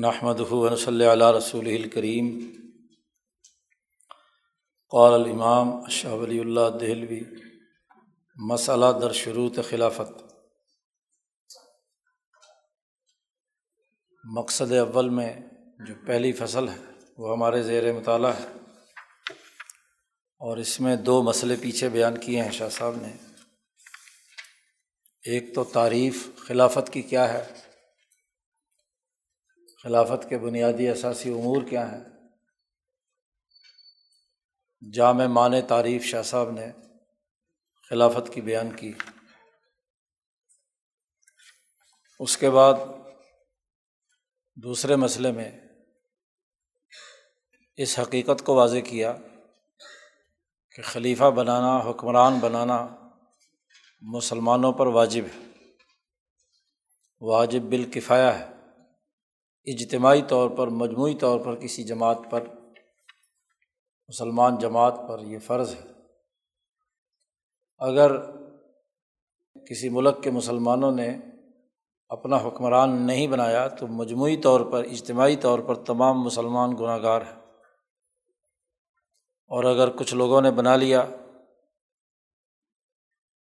نحمد صلی اللہ رسول الکریم قال الامام شاہ ولی اللہ دہلوی، مسئلہ در شروط خلافت. مقصد اول میں جو پہلی فصل ہے، وہ ہمارے زیر مطالعہ ہے۔ اور اس میں دو مسئلے پیچھے بیان کیے ہیں شاہ صاحب نے۔ ایک تو تعریف خلافت کی کیا ہے خلافت کے بنیادی اثاثی امور کیا ہیں؟ جامع مان تعریف شاہ صاحب نے خلافت کی بیان کی۔ اس کے بعد دوسرے مسئلے میں اس حقیقت کو واضح کیا کہ خلیفہ بنانا، حکمران بنانا مسلمانوں پر واجب ہے۔ واجب بالکفایا ہے۔ اجتماعی طور پر، مجموعی طور پر کسی جماعت پر، مسلمان جماعت پر یہ فرض ہے۔ اگر کسی ملک کے مسلمانوں نے اپنا حکمران نہیں بنایا، تو مجموعی طور پر، اجتماعی طور پر تمام مسلمان گناہ گار ہیں۔ اور اگر کچھ لوگوں نے بنا لیا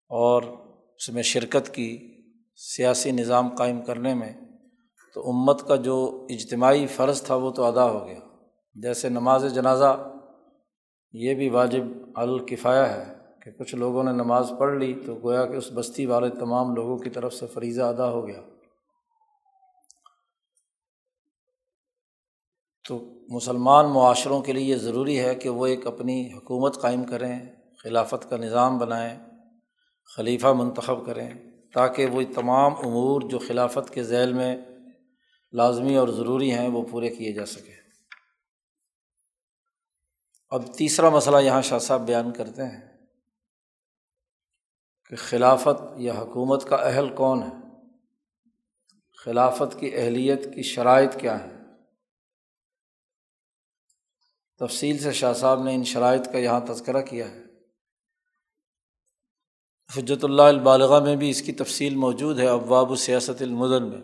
اور اس میں شرکت کی، سیاسی نظام قائم کرنے میں تو امت کا جو اجتماعی فرض تھا وہ تو ادا ہو گیا۔ جیسے نماز جنازہ، یہ بھی واجب الکفایا ہے کہ کچھ لوگوں نے نماز پڑھ لی تو گویا کہ اس بستی والے تمام لوگوں کی طرف سے فریضہ ادا ہو گیا۔ تو مسلمان معاشروں کے لیے یہ ضروری ہے کہ وہ ایک اپنی حکومت قائم کریں، خلافت کا نظام بنائیں، خلیفہ منتخب کریں تاکہ وہ تمام امور جو خلافت کے ذیل میں لازمی اور ضروری ہیں وہ پورے کیے جا سکے اب تیسرا مسئلہ یہاں شاہ صاحب بیان کرتے ہیں کہ خلافت یا حکومت کا اہل کون ہے؟ خلافت کی اہلیت کی شرائط کیا ہے تفصیل سے شاہ صاحب نے ان شرائط کا یہاں تذکرہ کیا ہے۔ حجت اللہ البالغہ میں بھی اس کی تفصیل موجود ہے ابواب و سیاست المدن میں۔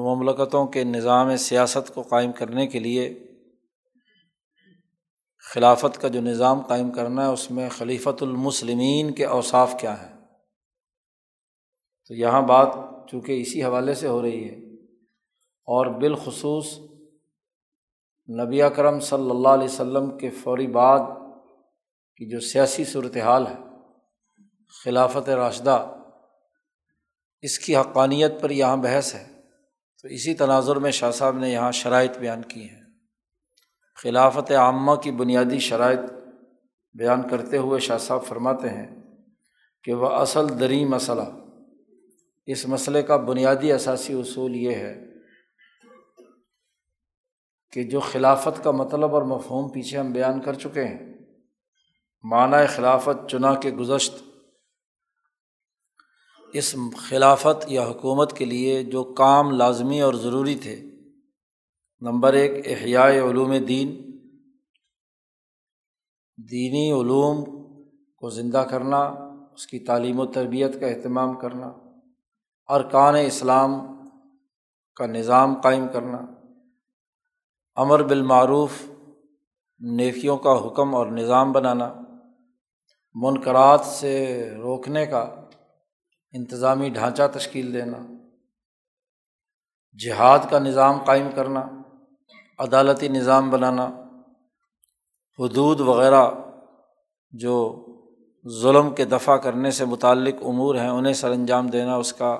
مملکتوں کے نظام سیاست کو قائم کرنے کے لیے خلافت کا جو نظام قائم کرنا ہے، اس میں خلیفۃ المسلمین کے اوصاف کیا ہیں؟ تو یہاں بات چونکہ اسی حوالے سے ہو رہی ہے۔ اور بالخصوص نبی اکرم صلی اللہ علیہ وسلم کے فوری بعد کی جو سیاسی صورتحال ہے، خلافت راشدہ، اس کی حقانیت پر یہاں بحث ہے۔ تو اسی تناظر میں شاہ صاحب نے یہاں شرائط بیان کی ہیں۔ خلافت عامہ کی بنیادی شرائط بیان کرتے ہوئے شاہ صاحب فرماتے ہیں کہ وہ اصل دری مسئلہ، اس مسئلے کا بنیادی اثاثی اصول یہ ہے کہ جو خلافت کا مطلب اور مفہوم پیچھے ہم بیان کر چکے ہیں، معنی خلافت چنا کے گزشت اس خلافت یا حکومت کے لیے جو کام لازمی اور ضروری تھے۔ نمبر ایک، احیاء علوم دین۔ دینی علوم کو زندہ کرنا، اس کی تعلیم و تربیت کا اہتمام کرنا، ارکان اسلام کا نظام قائم کرنا، امر بالمعروف، نیکیوں کا حکم اور نظام بنانا منقرات سے روکنے کا انتظامی ڈھانچہ تشکیل دینا، جہاد کا نظام قائم کرنا، عدالتی نظام بنانا، حدود وغیرہ جو ظلم کے دفاع کرنے سے متعلق امور ہیں، انہیں سر انجام دینا، اس کا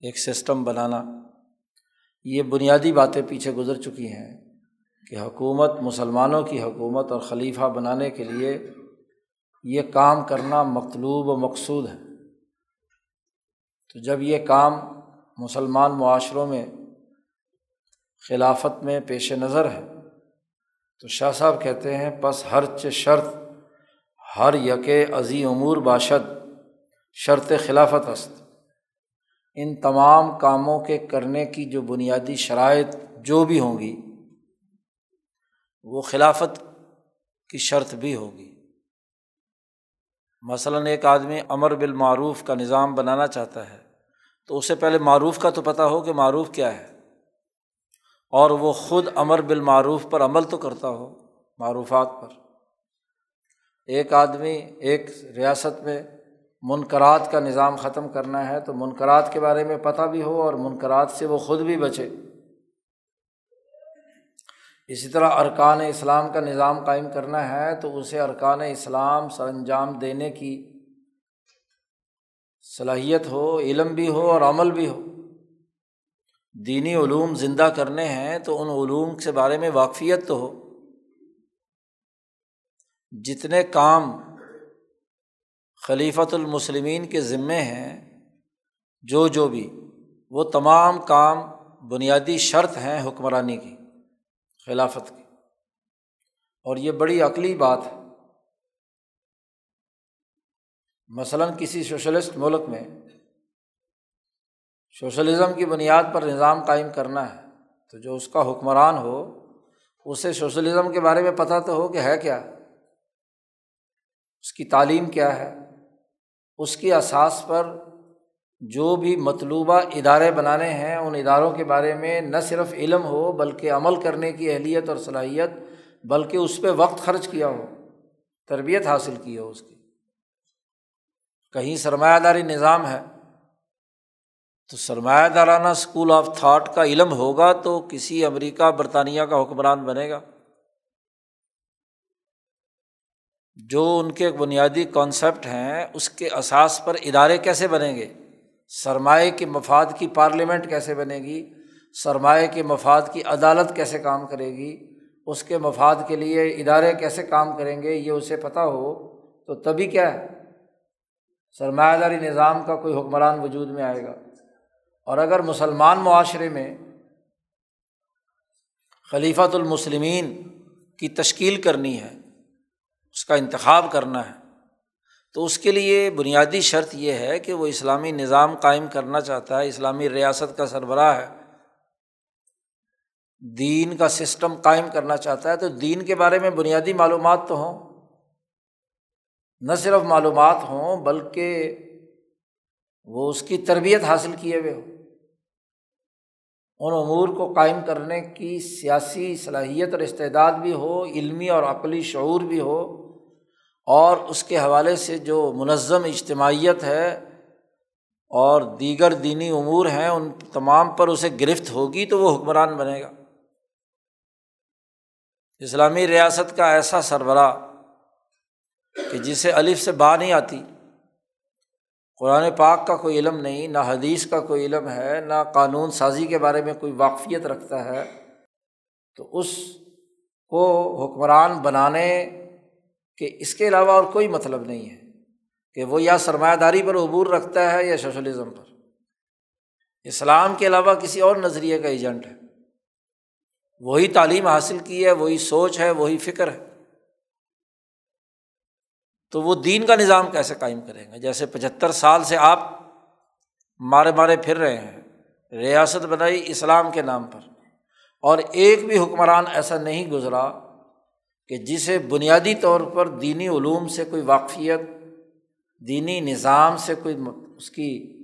ایک سسٹم بنانا۔ یہ بنیادی باتیں پیچھے گزر چکی ہیں کہ حکومت، مسلمانوں کی حکومت اور خلیفہ بنانے کے لیے یہ کام کرنا مطلوب و مقصود ہے۔ تو جب یہ کام مسلمان معاشروں میں خلافت میں پیش نظر ہے، تو شاہ صاحب کہتے ہیں بس ہر چ شرط، ہر یک عظی امور باشد، شرط خلافت است۔ ان تمام کاموں کے کرنے کی جو بنیادی شرائط جو بھی ہوں گی، وہ خلافت کی شرط بھی ہوگی۔ مثلاً ایک آدمی امر بالمعروف کا نظام بنانا چاہتا ہے۔ تو اس سے پہلے معروف کا تو پتہ ہو کہ معروف کیا ہے۔ اور وہ خود امر بالمعروف پر عمل تو کرتا ہو معروفات پر۔ ایک آدمی ایک ریاست میں منقرات کا نظام ختم کرنا ہے تو منقرات کے بارے میں پتہ بھی ہو اور منقرات سے وہ خود بھی بچے۔ اسی طرح ارکان اسلام کا نظام قائم کرنا ہے تو اسے ارکان اسلام سر انجام دینے کی صلاحیت ہو، علم بھی ہو اور عمل بھی ہو۔ دینی علوم زندہ کرنے ہیں تو ان علوم کے بارے میں واقفیت تو ہو۔ جتنے کام خلیفۃ المسلمین کے ذمے ہیں، جو جو بھی، وہ تمام کام بنیادی شرط ہیں حکمرانی کی، خلافت کی۔ اور یہ بڑی عقلی بات ہے۔ مثلاً کسی سوشلسٹ ملک میں سوشلزم کی بنیاد پر نظام قائم کرنا ہے، تو جو اس کا حکمران ہو، اسے سوشلزم کے بارے میں پتہ تو ہو کہ ہے کیا۔ اس کی تعلیم کیا ہے۔ اس کی اساس پر جو بھی مطلوبہ ادارے بنانے ہیں، ان اداروں کے بارے میں نہ صرف علم ہو، بلکہ عمل کرنے کی اہلیت اور صلاحیت، بلکہ اس پہ وقت خرچ کیا ہو، تربیت حاصل کی ہو اس کی۔ کہیں سرمایہ داری نظام ہے، تو سرمایہ دارانہ اسکول آف تھاٹ کا علم ہوگا تو کسی امریکہ، برطانیہ کا حکمران بنے گا۔ جو ان کے بنیادی کانسیپٹ ہیں، اس کے اساس پر ادارے کیسے بنیں گے؟ سرمایہ کے مفاد کی پارلیمنٹ کیسے بنے گی؟ سرمایہ کے مفاد کی عدالت کیسے کام کرے گی؟ اس کے مفاد کے لیے ادارے کیسے کام کریں گے؟ یہ اسے پتہ ہو تو تبھی کیا ہے؟ سرمایہ داری نظام کا کوئی حکمران وجود میں آئے گا۔ اور اگر مسلمان معاشرے میں خلیفۃ المسلمین کی تشکیل کرنی ہے، اس کا انتخاب کرنا ہے، تو اس کے لیے بنیادی شرط یہ ہے کہ وہ اسلامی نظام قائم کرنا چاہتا ہے، اسلامی ریاست کا سربراہ ہے۔ دین کا سسٹم قائم کرنا چاہتا ہے، تو دین کے بارے میں بنیادی معلومات تو ہوں۔ نہ صرف معلومات ہوں بلکہ وہ اس کی تربیت حاصل کیے ہوئے ہو ان امور کو قائم کرنے کی سیاسی صلاحیت اور استعداد بھی ہو، علمی اور عقلی شعور بھی ہو، اور اس کے حوالے سے جو منظم اجتماعیت ہے اور دیگر دینی امور ہیں، ان تمام پر اسے گرفت ہوگی تو وہ حکمران بنے گا۔ اسلامی ریاست کا ایسا سربراہ کہ جسے الف سے با نہیں آتی۔ قرآن پاک کا کوئی علم نہیں، نہ حدیث کا کوئی علم ہے، نہ قانون سازی کے بارے میں کوئی واقفیت رکھتا ہے۔ تو اس کو حکمران بنانے کہ اس کے علاوہ اور کوئی مطلب نہیں ہے کہ وہ یا سرمایہ داری پر عبور رکھتا ہے یا سوشلزم پر۔ اسلام کے علاوہ کسی اور نظریے کا ایجنٹ ہے۔ وہی تعلیم حاصل کی ہے، وہی سوچ ہے، وہی فکر ہے۔ تو وہ دین کا نظام کیسے قائم کریں گے؟ جیسے پچہتر سال سے آپ مارے مارے پھر رہے ہیں، ریاست بنائی اسلام کے نام پر۔ اور ایک بھی حکمران ایسا نہیں گزرا کہ جسے بنیادی طور پر دینی علوم سے کوئی واقفیت، دینی نظام سے کوئی اس کی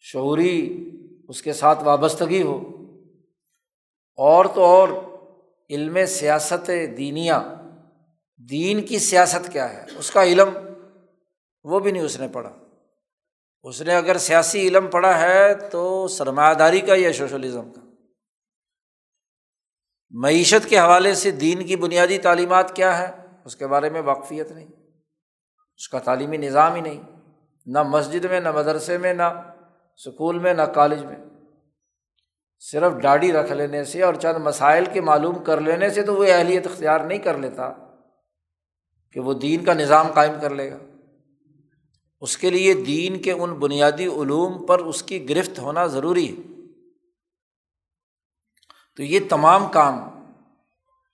شعوری، اس کے ساتھ وابستگی ہو۔ اور تو اور، علم سیاست دینیا دین کی سیاست کیا ہے؟ اس کا علم وہ بھی نہیں اس نے پڑھا۔ اس نے اگر سیاسی علم پڑھا ہے تو سرمایہ داری کا یا سوشلزم کا۔ معیشت کے حوالے سے دین کی بنیادی تعلیمات کیا ہے؟ اس کے بارے میں واقفیت نہیں۔ اس کا تعلیمی نظام ہی نہیں۔ نہ مسجد میں، نہ مدرسے میں، نہ اسکول میں، نہ کالج میں۔ صرف ڈاڑی رکھ لینے سے اور چند مسائل کے معلوم کر لینے سے تو وہ اہلیت اختیار نہیں کر لیتا۔ کہ وہ دین کا نظام قائم کر لے گا۔ اس کے لیے دین کے ان بنیادی علوم پر اس کی گرفت ہونا ضروری ہے۔ تو یہ تمام کام،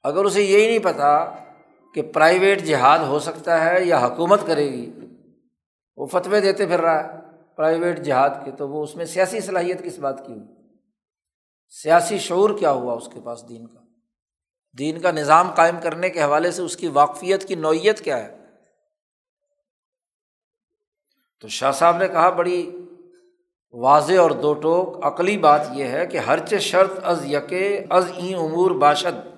اگر اسے یہی نہیں پتا کہ پرائیویٹ جہاد ہو سکتا ہے یا حکومت کرے گی، وہ فتوے دیتے پھر رہا ہے پرائیویٹ جہاد کے، تو وہ اس میں سیاسی صلاحیت کس بات کی ہوئی؟ سیاسی شعور کیا ہوا اس کے پاس دین کا؟ دین کا نظام قائم کرنے کے حوالے سے اس کی واقفیت کی نوعیت کیا ہے؟ تو شاہ صاحب نے کہا، بڑی واضح اور دو ٹوک عقلی بات یہ ہے کہ ہر چ شرط از یکے از این امور باشد۔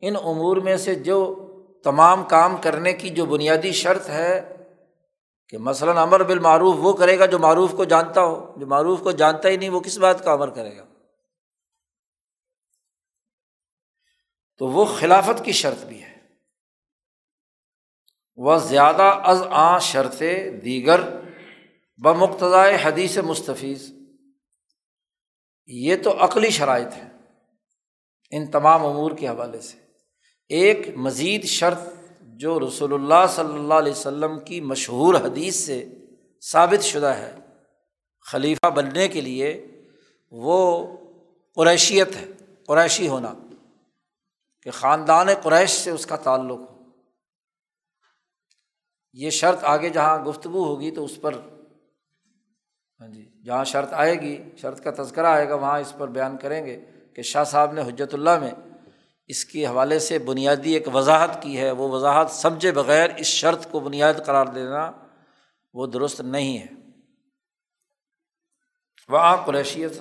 ان امور میں سے جو تمام کام کرنے کی جو بنیادی شرط ہے کہ مثلاً امر بالمعروف وہ کرے گا جو معروف کو جانتا ہو، جو معروف کو جانتا ہی نہیں، وہ کس بات کا امر کرے گا؟ تو وہ خلافت کی شرط بھی ہے۔ وہ زیادہ از آ شرط دیگر بمقتضائے حدیث مستفیض۔ یہ تو عقلی شرائط ہے ان تمام امور کے حوالے سے۔ ایک مزید شرط جو رسول اللہ صلی اللہ علیہ وسلم کی مشہور حدیث سے ثابت شدہ ہے، خلیفہ بننے کے لیے، وہ قریشیت ہے، قریشی ہونا۔ کہ خاندان قریش سے اس کا تعلق ہو۔ یہ شرط آگے جہاں گفتگو ہوگی تو اس پر۔ ہاں جی جہاں شرط آئے گی، شرط کا تذکرہ آئے گا، وہاں اس پر بیان کریں گے کہ شاہ صاحب نے حجرت اللہ میں اس کے حوالے سے بنیادی ایک وضاحت کی ہے۔ وہ وضاحت سمجھے بغیر اس شرط کو بنیاد قرار دینا وہ درست نہیں ہے۔ وہاں قریشیت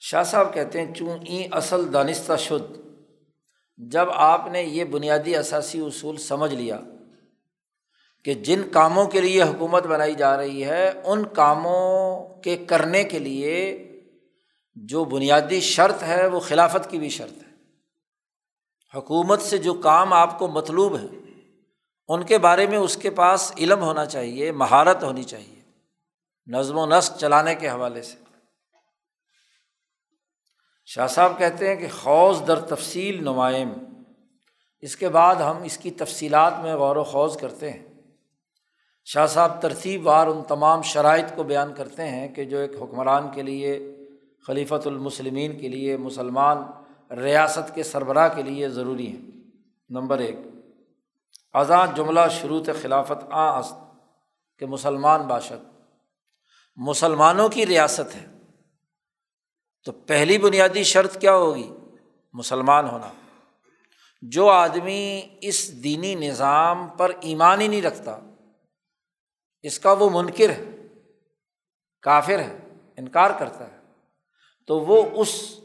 شاہ صاحب کہتے ہیں، چوں این اصل دانستہ شدھ؟ جب آپ نے یہ بنیادی اثاثی اصول سمجھ لیا کہ جن کاموں کے لیے حکومت بنائی جا رہی ہے، ان کاموں کے کرنے کے لیے جو بنیادی شرط ہے، وہ خلافت کی بھی شرط ہے۔ حکومت سے جو کام آپ کو مطلوب ہے، ان کے بارے میں اس کے پاس علم ہونا چاہیے، مہارت ہونی چاہیے، نظم و نسق چلانے کے حوالے سے۔ شاہ صاحب کہتے ہیں کہ خوض در تفصیل نمائم۔ اس کے بعد ہم اس کی تفصیلات میں غور و خوض کرتے ہیں۔ شاہ صاحب ترتیب وار ان تمام شرائط کو بیان کرتے ہیں کہ جو ایک حکمران کے لیے، خلیفۃ المسلمین کے لیے، مسلمان ریاست کے سربراہ کے لیے ضروری ہیں۔ نمبر ایک اذاں جملہ شروط خلافت آ است کہ مسلمان باشد۔ مسلمانوں کی ریاست ہے۔ تو پہلی بنیادی شرط کیا ہوگی؟ مسلمان ہونا۔ جو آدمی اس دینی نظام پر ایمان ہی نہیں رکھتا، اس کا وہ منکر ہے، کافر ہے، انکار کرتا ہے، تو وہ اس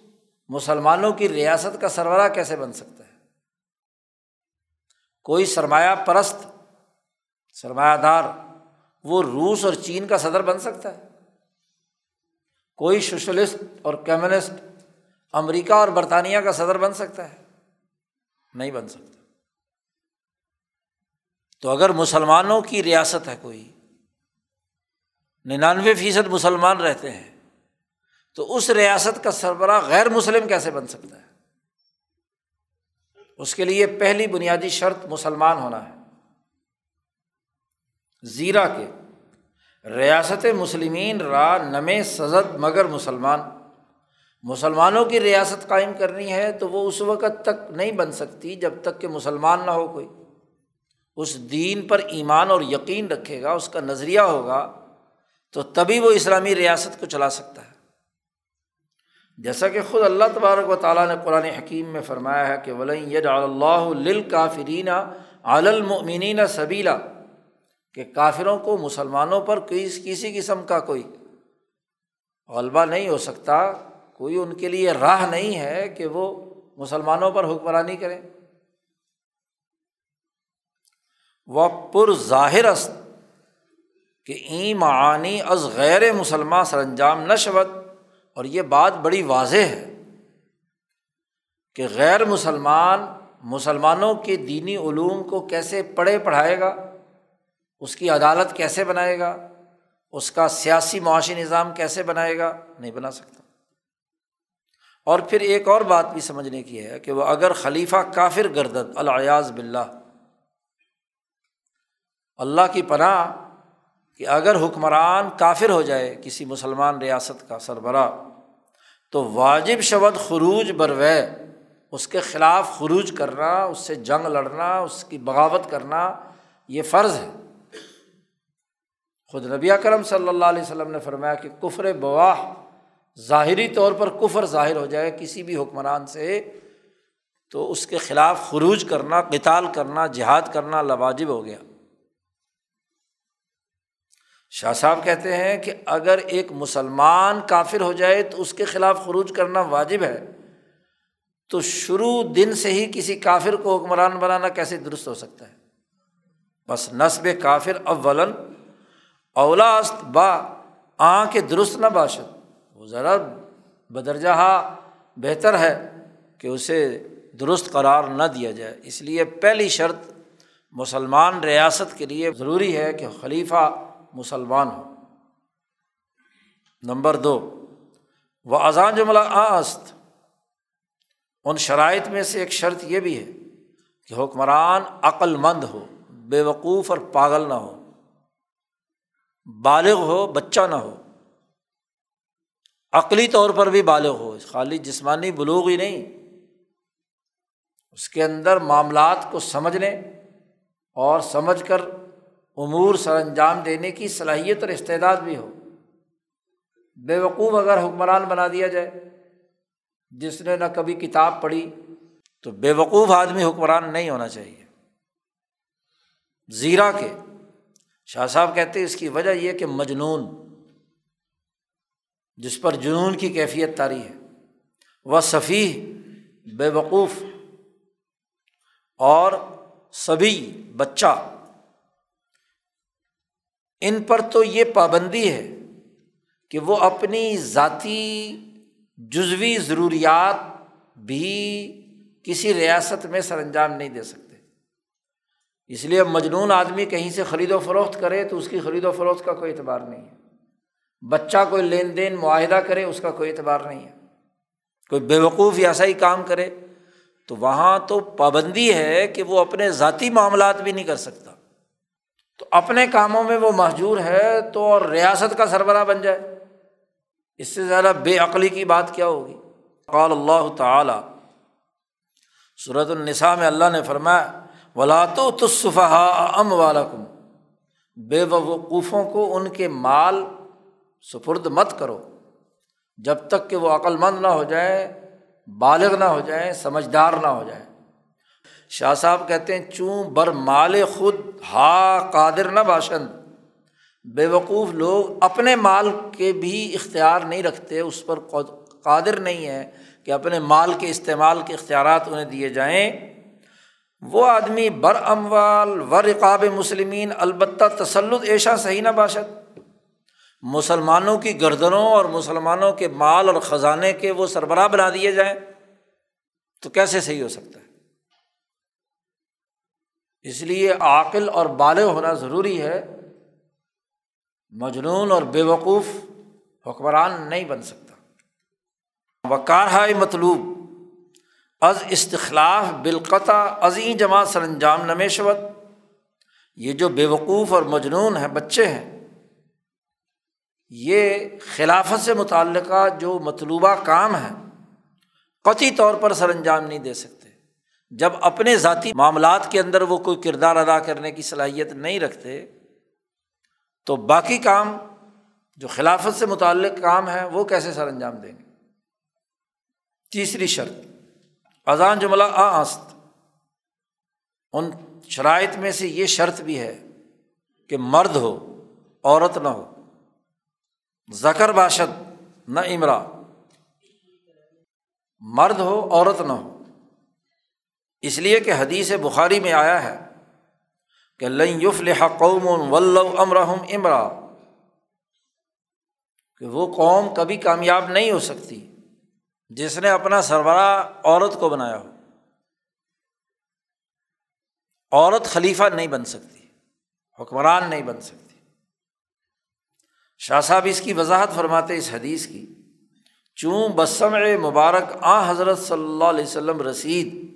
مسلمانوں کی ریاست کا سربراہ کیسے بن سکتا ہے؟ کوئی سرمایہ پرست، سرمایہ دار، وہ روس اور چین کا صدر بن سکتا ہے۔ کوئی سوشلسٹ اور کمیونسٹ امریکہ اور برطانیہ کا صدر بن سکتا ہے؟ نہیں بن سکتا۔ تو اگر مسلمانوں کی ریاست ہے کوئی، ننانوے فیصد مسلمان رہتے ہیں، تو اس ریاست کا سربراہ غیر مسلم کیسے بن سکتا ہے؟ اس کے لیے پہلی بنیادی شرط مسلمان ہونا ہے۔ زیرا کے ریاست مسلمین را نمے سزد مگر مسلمان۔ مسلمانوں کی ریاست قائم کرنی ہے تو وہ اس وقت تک نہیں بن سکتی جب تک کہ مسلمان نہ ہو کوئی۔ اس دین پر ایمان اور یقین رکھے گا، اس کا نظریہ ہوگا، تو تبھی وہ اسلامی ریاست کو چلا سکتا ہے۔ جیسا کہ خود اللہ تبارک و تعالیٰ نے قرآن حکیم میں فرمایا ہے کہ ولین یج اللہ کافرین علمین سبیلا کہ کافروں کو مسلمانوں پر کسی کسی قسم کا کوئی غلبہ نہیں ہو سکتا، کوئی ان کے لیے راہ نہیں ہے کہ وہ مسلمانوں پر حکمرانی کریں۔ وہ پر ظاہر است کہ این معانی از غیر مسلمان سر انجام نشوت اور یہ بات بڑی واضح ہے کہ غیر مسلمان مسلمانوں کے دینی علوم کو کیسے پڑھے پڑھائے گا۔ اس کی عدالت کیسے بنائے گا؟ اس کا سیاسی معاشی نظام کیسے بنائے گا؟ نہیں بنا سکتا۔ اور پھر ایک اور بات بھی سمجھنے کی ہے کہ وہ اگر خلیفہ کافر گردد الیاز بلّہ اللہ کی پناہ کہ اگر حکمران کافر ہو جائے کسی مسلمان ریاست کا سربراہ، تو واجب شبد خروج بروے، اس کے خلاف خروج کرنا، اس سے جنگ لڑنا، اس کی بغاوت کرنا، یہ فرض ہے۔ خود نبی کرم صلی اللہ علیہ وسلم نے فرمایا کہ کفر بواہ ظاہری طور پر کفر ظاہر ہو جائے کسی بھی حکمران سے، تو اس کے خلاف خروج کرنا، قتال کرنا، جہاد کرنا لواجب ہو گیا۔ شاہ صاحب کہتے ہیں کہ اگر ایک مسلمان کافر ہو جائے تو اس کے خلاف خروج کرنا واجب ہے۔ تو شروع دن سے ہی کسی کافر کو حکمران بنانا کیسے درست ہو سکتا ہے؟ بس نصب کافر اولن اولا است با آ کے درست نہ باشد۔ وہ ذرا بدرجہ بہتر ہے کہ اسے درست قرار نہ دیا جائے۔ اس لیے پہلی شرط مسلمان ریاست کے لیے ضروری ہے کہ خلیفہ مسلمان ہو۔ نمبر دو، وہ اذان جملہ آست، ان شرائط میں سے ایک شرط یہ بھی ہے کہ حکمران عقل مند ہو، بے وقوف اور پاگل نہ ہو۔ بالغ ہو، بچہ نہ ہو۔ عقلی طور پر بھی بالغ ہو۔ خالی جسمانی بلوغ ہی نہیں۔ اس کے اندر معاملات کو سمجھنے اور سمجھ کر امور سر انجام دینے کی صلاحیت اور استعداد بھی ہو۔ بے وقوف اگر حکمران بنا دیا جائے، جس نے نہ کبھی کتاب پڑھی، تو بے وقوف آدمی حکمران نہیں ہونا چاہیے۔ زیرہ کے شاہ صاحب کہتے اس کی وجہ یہ کہ مجنون، جس پر جنون کی کیفیت تاری ہے۔ وہ صفیح، بے وقوف اور سبھی بچہ۔ ان پر تو یہ پابندی ہے کہ وہ اپنی ذاتی جزوی ضروریات بھی کسی ریاست میں سر انجام نہیں دے سکتے۔ اس لیے مجنون آدمی کہیں سے خرید و فروخت کرے تو اس کی خرید و فروخت کا کوئی اعتبار نہیں ہے۔ بچہ کوئی لین دین معاہدہ کرے اس کا کوئی اعتبار نہیں ہے۔ کوئی بے وقوف ایسا ہی کام کرے تو وہاں تو پابندی ہے کہ وہ اپنے ذاتی معاملات بھی نہیں کر سکتا۔ تو اپنے کاموں میں وہ محجور ہے تو اور ریاست کا سربراہ بن جائے۔ اس سے زیادہ بے عقلی کی بات کیا ہوگی؟ قال اللہ تعالیٰ صورت النساء میں اللہ نے فرمایا ولا تو تصفہ ام والا کم بے وقوفوں کو ان کے مال سپرد مت کرو۔ جب تک کہ وہ عقل مند نہ ہو جائے، بالغ نہ ہو جائیں سمجھدار نہ ہو جائیں شاہ صاحب کہتے ہیں، چوں بر مال خود ہا قادر نہ باشند۔ بے وقوف لوگ اپنے مال کے بھی اختیار نہیں رکھتے، اس پر قادر نہیں ہے کہ اپنے مال کے استعمال کے اختیارات انہیں دیے جائیں۔ وہ آدمی بر اموال و رقاب مسلمین، البتہ تسلط ایشا صحیح نہ باشد۔ مسلمانوں کی گردنوں اور مسلمانوں کے مال اور خزانے کے وہ سربراہ بنا دیے جائیں تو کیسے صحیح ہو سکتا ہے؟ اس لیے عاقل اور بالغ ہونا ضروری ہے۔ مجنون اور بے وقوف حکمران نہیں بن سکتا۔ وکار مطلوب۔ از استخلاف بالقطع ازیں جماعت سر انجام نمیشوت یہ جو بے وقوف اور مجنون ہیں، بچے ہیں۔ یہ خلافت سے متعلقہ جو مطلوبہ کام ہے قطعی طور پر سر انجام نہیں دے سکتے۔ جب اپنے ذاتی معاملات کے اندر وہ کوئی کردار ادا کرنے کی صلاحیت نہیں رکھتے، تو باقی کام جو خلافت سے متعلق کام ہے وہ کیسے سر انجام دیں گے؟ تیسری شرط۔ اذان جملہ آست۔ ان شرائط میں سے یہ شرط بھی ہے کہ مرد ہو، عورت نہ ہو۔ زکر باشد، نہ امرا۔ مرد ہو، عورت نہ ہو۔ اس لیے کہ حدیث بخاری میں آیا ہے کہ لن یف قوم امرحم امرا۔ کہ وہ قوم کبھی کامیاب نہیں ہو سکتی۔ جس نے اپنا سربراہ عورت کو بنایا ہو۔ عورت خلیفہ نہیں بن سکتی، حکمران نہیں بن سکتی۔ شاہ صاحب اس کی وضاحت فرماتے اس حدیث کی، چوں بسم مبارک آ حضرت صلی اللہ علیہ وسلم رسید،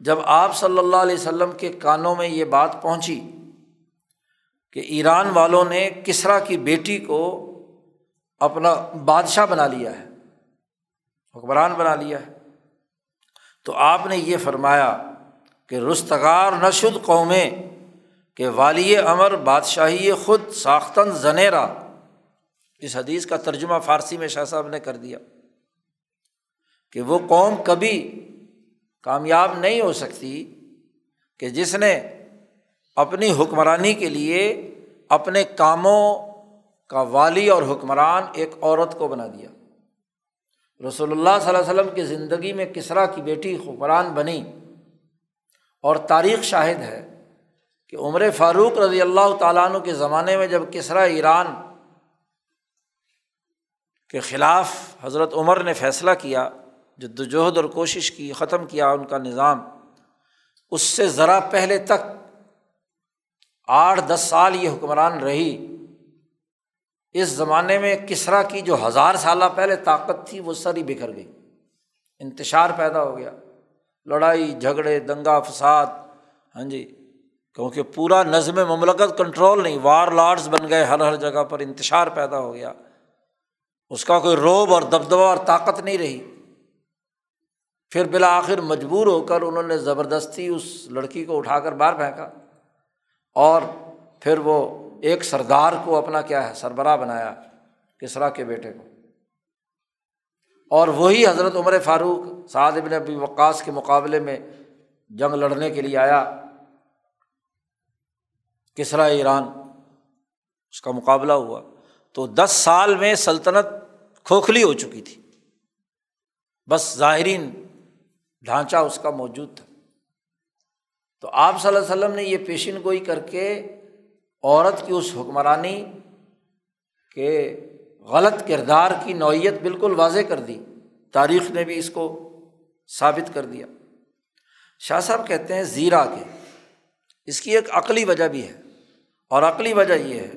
جب آپ صلی اللہ علیہ وسلم کے کانوں میں یہ بات پہنچی کہ ایران والوں نے کسرا کی بیٹی کو اپنا بادشاہ بنا لیا ہے۔ حکمران بنا لیا ہے۔ تو آپ نے یہ فرمایا کہ رستگار نشد قومیں کہ والی امر بادشاہی خود ساختن زنیرا اس حدیث کا ترجمہ فارسی میں شاہ صاحب نے کر دیا کہ وہ قوم کبھی کامیاب نہیں ہو سکتی کہ جس نے اپنی حکمرانی کے لیے اپنے کاموں کا والی اور حکمران ایک عورت کو بنا دیا۔ رسول اللہ صلی اللہ علیہ وسلم کی زندگی میں کسرا کی بیٹی حکمران بنی؟ اور تاریخ شاہد ہے کہ عمر فاروق رضی اللہ تعالیٰ عنہ کے زمانے میں جب کسرا ایران کے خلاف حضرت عمر نے فیصلہ کیا، جدوجہد اور کوشش کی، ختم کیا ان کا نظام، اس سے ذرا پہلے تک آٹھ دس سال یہ حکمران رہی۔ اس زمانے میں کسرا کی جو ہزار سالہ پہلے طاقت تھی وہ ساری بکھر گئی۔ انتشار پیدا ہو گیا۔ لڑائی، جھگڑے، دنگا فساد ہاں جی کیونکہ پورا نظم مملکت کنٹرول نہیں، وار لارڈس بن گئے ہر ہر جگہ پر انتشار پیدا ہو گیا۔ اس کا کوئی روب اور دبدبہ اور طاقت نہیں رہی۔ پھر بالآخر مجبور ہو کر انہوں نے زبردستی اس لڑکی کو اٹھا کر باہر پھینکا اور پھر وہ ایک سردار کو اپنا کیا ہے، سربراہ بنایا کسرا کے بیٹے کو۔ اور وہی حضرت عمر فاروق سعد ابن ابی وقاص کے مقابلے میں جنگ لڑنے کے لیے آیا۔ کسرا ایران اس کا مقابلہ ہوا۔ تو دس سال میں سلطنت کھوکھلی ہو چکی تھی۔ بس ظاہرین ڈھانچہ اس کا موجود تھا۔ تو آپ صلی اللہ علیہ وسلم نے یہ پیشین گوئی کر کے عورت کی اس حکمرانی کے غلط کردار کی نوعیت بالکل واضح کر دی۔ تاریخ نے بھی اس کو ثابت کر دیا۔ شاہ صاحب کہتے ہیں زیرا کے۔ اس کی ایک عقلی وجہ بھی ہے۔ اور عقلی وجہ یہ ہے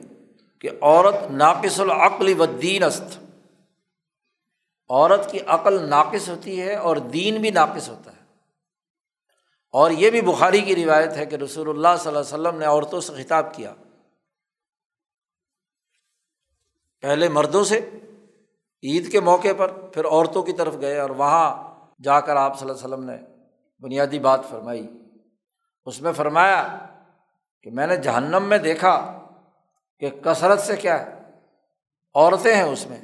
کہ عورت ناقص العقلی و دین است۔ عورت کی عقل ناقص ہوتی ہے اور دین بھی ناقص ہوتا ہے۔ اور یہ بھی بخاری کی روایت ہے کہ رسول اللہ صلی اللہ علیہ وسلم نے عورتوں سے خطاب کیا۔ پہلے مردوں سے، عید کے موقع پر، پھر عورتوں کی طرف گئے اور وہاں جا کر آپ صلی اللہ علیہ وسلم نے بنیادی بات فرمائی۔ اس میں فرمایا کہ میں نے جہنم میں دیکھا کہ کثرت سے کیا ہے، عورتیں ہیں اس میں۔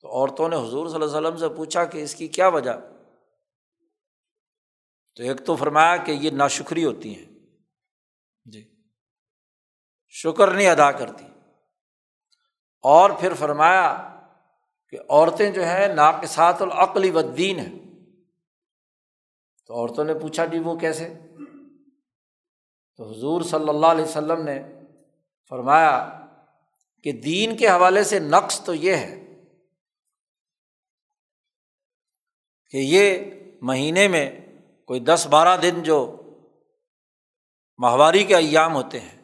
تو عورتوں نے حضور صلی اللہ علیہ وسلم سے پوچھا کہ اس کی کیا وجہ؟ تو ایک تو فرمایا کہ یہ ناشکری ہوتی ہیں۔ جی۔ شکر نہیں ادا کرتی۔ اور پھر فرمایا کہ عورتیں جو ہیں ناقصات العقلی و دین ہیں۔ تو عورتوں نے پوچھا جی وہ کیسے؟ تو حضور صلی اللہ علیہ وسلم نے فرمایا کہ دین کے حوالے سے نقص تو یہ ہے کہ یہ مہینے میں کوئی دس بارہ دن جو ماہواری کے ایام ہوتے ہیں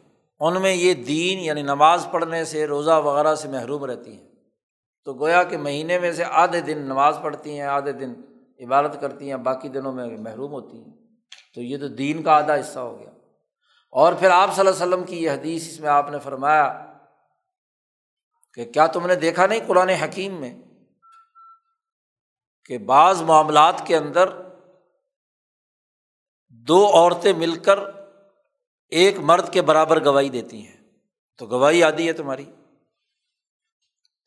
ان میں یہ دین یعنی نماز پڑھنے سے روزہ وغیرہ سے محروم رہتی ہیں۔ تو گویا کہ مہینے میں سے آدھے دن نماز پڑھتی ہیں، آدھے دن عبادت کرتی ہیں، باقی دنوں میں محروم ہوتی ہیں۔ تو یہ تو دین کا آدھا حصہ ہو گیا۔ اور پھر آپ صلی اللہ علیہ وسلم کی یہ حدیث اس میں آپ نے فرمایا کہ کیا تم نے دیکھا نہیں قرآن حکیم میں کہ بعض معاملات کے اندر دو عورتیں مل کر ایک مرد کے برابر گواہی دیتی ہیں۔ تو گواہی آدھی ہے تمہاری۔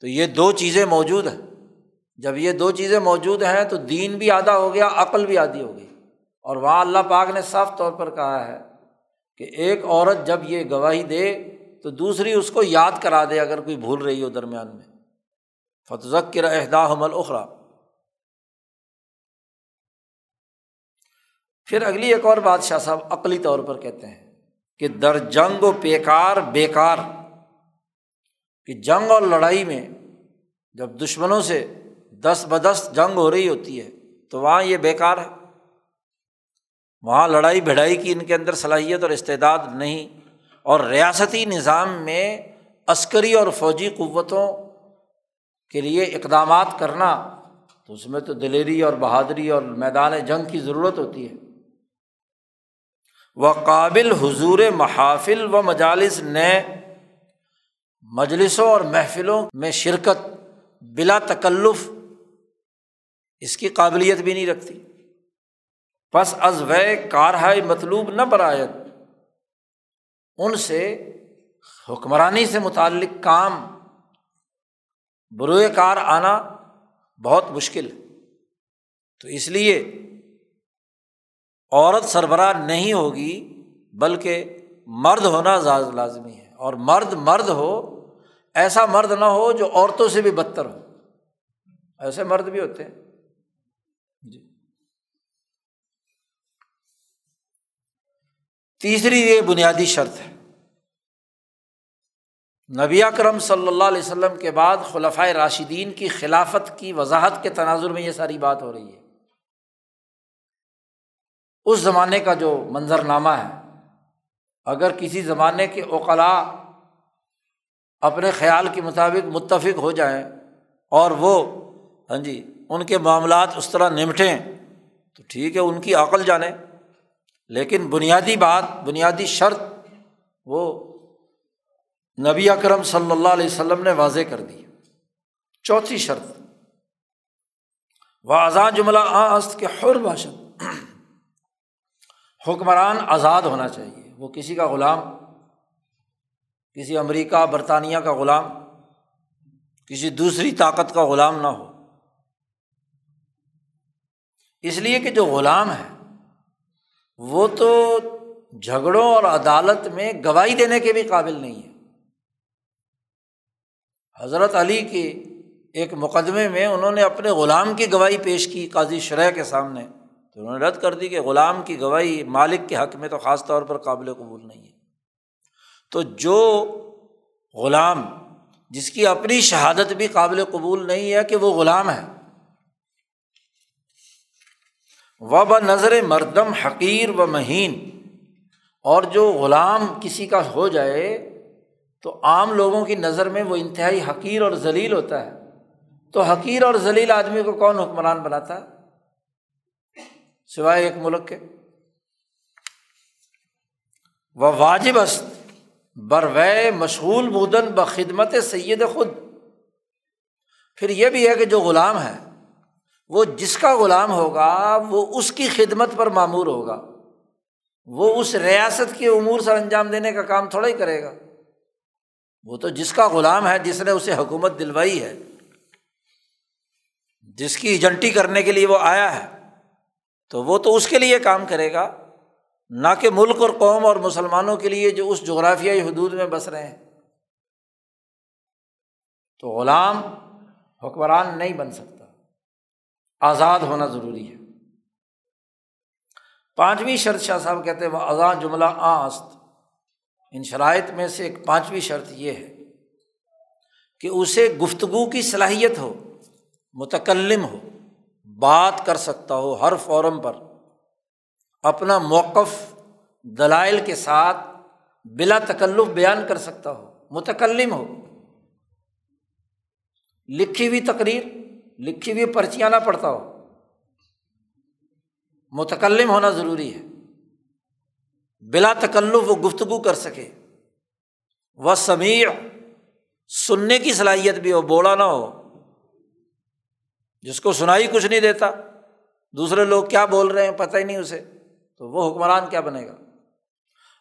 تو یہ دو چیزیں موجود ہیں۔ جب یہ دو چیزیں موجود ہیں تو دین بھی آدھا ہو گیا، عقل بھی آدھی ہو گئی۔ اور وہاں اللہ پاک نے صاف طور پر کہا ہے کہ ایک عورت جب یہ گواہی دے تو دوسری اس کو یاد کرا دے اگر کوئی بھول رہی ہو درمیان میں۔ فتوق کے رہدا حمل اخرا پھر اگلی ایک اور بات شاہ صاحب عقلی طور پر کہتے ہیں۔ کہ در جنگ و بیکار بیکار، کہ جنگ اور لڑائی میں جب دشمنوں سے دس بدس جنگ ہو رہی ہوتی ہے، تو وہاں یہ بیکار ہے۔ وہاں لڑائی بھڑائی کی ان کے اندر صلاحیت اور استعداد نہیں، اور ریاستی نظام میں عسکری اور فوجی قوتوں کے لیے اقدامات کرنا، تو اس میں تو دلیری اور بہادری اور میدان جنگ کی ضرورت ہوتی ہے۔ وہ قابل حضور محافل و مجالس نئے مجلسوں اور محفلوں میں شرکت بلا تکلف اس کی قابلیت بھی نہیں رکھتی۔ بس از و کارہائے مطلوب نہ برآت ان سے حکمرانی سے متعلق کام، بروئے کار آنا بہت مشکل ہے۔ تو اس لیے عورت سربراہ نہیں ہوگی، بلکہ مرد ہونا لازمی ہے۔ اور مرد مرد ہو، ایسا مرد نہ ہو جو عورتوں سے بھی بدتر ہو۔ ایسے مرد بھی ہوتے ہیں۔ جی۔ تیسری یہ بنیادی شرط ہے۔ نبی کرم صلی اللہ علیہ وسلم کے بعد خلفۂ راشدین کی خلافت کی وضاحت کے تناظر میں یہ ساری بات ہو رہی ہے۔ اس زمانے کا جو منظرنامہ ہے، اگر کسی زمانے کے اوقلا اپنے خیال کے مطابق متفق ہو جائیں اور وہ ہاں جی ان کے معاملات اس طرح نمٹیں، تو ٹھیک ہے، ان کی عقل جانے۔ لیکن بنیادی بات، بنیادی شرط وہ نبی اکرم صلی اللہ علیہ وسلم نے واضح کر دی۔ چوتھی شرط وہ آزاد جملہ آست کے حر باشد حکمران آزاد ہونا چاہیے۔ وہ کسی کا غلام، کسی امریکہ، برطانیہ کا غلام، کسی دوسری طاقت کا غلام نہ ہو۔ اس لیے کہ جو غلام ہے، وہ تو جھگڑوں اور عدالت میں گواہی دینے کے بھی قابل نہیں ہے۔ حضرت علی کے ایک مقدمے میں انہوں نے اپنے غلام کی گواہی پیش کی، قاضی شرح کے سامنے۔ تو انہوں نے رد کر دی کہ غلام کی گواہی مالک کے حق میں تو خاص طور پر قابل قبول نہیں ہے۔ تو جو غلام جس کی اپنی شہادت بھی قابل قبول نہیں ہے کہ وہ غلام ہے۔ و ب نظر مردم حقیر و مہین اور جو غلام کسی کا ہو جائے تو عام لوگوں کی نظر میں وہ انتہائی حقیر اور ذلیل ہوتا ہے۔ تو حقیر اور ذلیل آدمی کو کون حکمران بناتا ہے؟ سوائے ایک ملک کے۔ وہ واجب است بروے مشغول بودن بخدمت سید خود۔ پھر یہ بھی ہے کہ جو غلام ہے، وہ جس کا غلام ہوگا، وہ اس کی خدمت پر معمور ہوگا۔ وہ اس ریاست کے امور سے انجام دینے کا کام تھوڑا ہی کرے گا۔ وہ تو جس کا غلام ہے، جس نے اسے حکومت دلوائی ہے، جس کی ایجنٹی کرنے کے لیے وہ آیا ہے۔ تو وہ تو اس کے لیے کام کرے گا، نہ کہ ملک اور قوم اور مسلمانوں کے لیے جو اس جغرافیائی حدود میں بس رہے ہیں۔ تو غلام حکمران نہیں بن سکتا۔ آزاد ہونا ضروری ہے۔ پانچویں شرط شاہ صاحب کہتے ہیں وہ آزاد جملہ آست ان شرائط میں سے ایک پانچویں شرط یہ ہے کہ اسے گفتگو کی صلاحیت ہو، متکلم ہو۔ بات کر سکتا ہو ہر فورم پر، اپنا موقف دلائل کے ساتھ بلا تکلف بیان کر سکتا ہو، متکلم ہو۔ لکھی ہوئی تقریر، لکھی ہوئی پرچیاں نہ پڑھتا ہو۔ متکلم ہونا ضروری ہے۔ بلا تکلف وہ گفتگو کر سکے۔ وہ سمیع، سننے کی صلاحیت بھی ہو بوڑھا نہ ہو۔ جس کو سنائی کچھ نہیں دیتا، دوسرے لوگ کیا بول رہے ہیں پتہ ہی نہیں اسے، تو وہ حکمران کیا بنے گا؟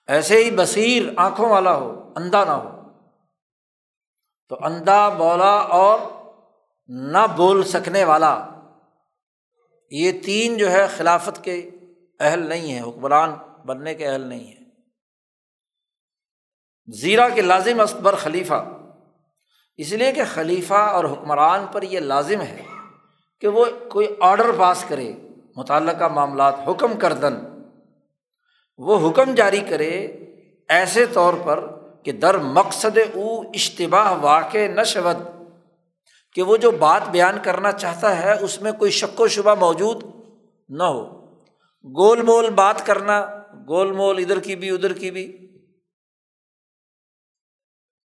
ایسے ہی بصیر آنکھوں والا ہو، اندھا نہ ہو۔ تو اندھا بولا اور نہ بول سکنے والا، یہ تین جو ہے خلافت کے اہل نہیں ہے حکمران بننے کے اہل نہیں ہے زیرہ کے لازم اصبر خلیفہ۔ اس لیے کہ خلیفہ اور حکمران پر یہ لازم ہے۔ کہ وہ کوئی آڈر پاس کرے، متعلقہ معاملات حکم کردن، وہ حکم جاری کرے ایسے طور پر کہ در مقصد او اشتباہ واقع نشود کہ وہ جو بات بیان کرنا چاہتا ہے اس میں کوئی شک و شبہ موجود نہ ہو۔ گول مول بات کرنا، گول مول ادھر کی بھی، ادھر کی بھی۔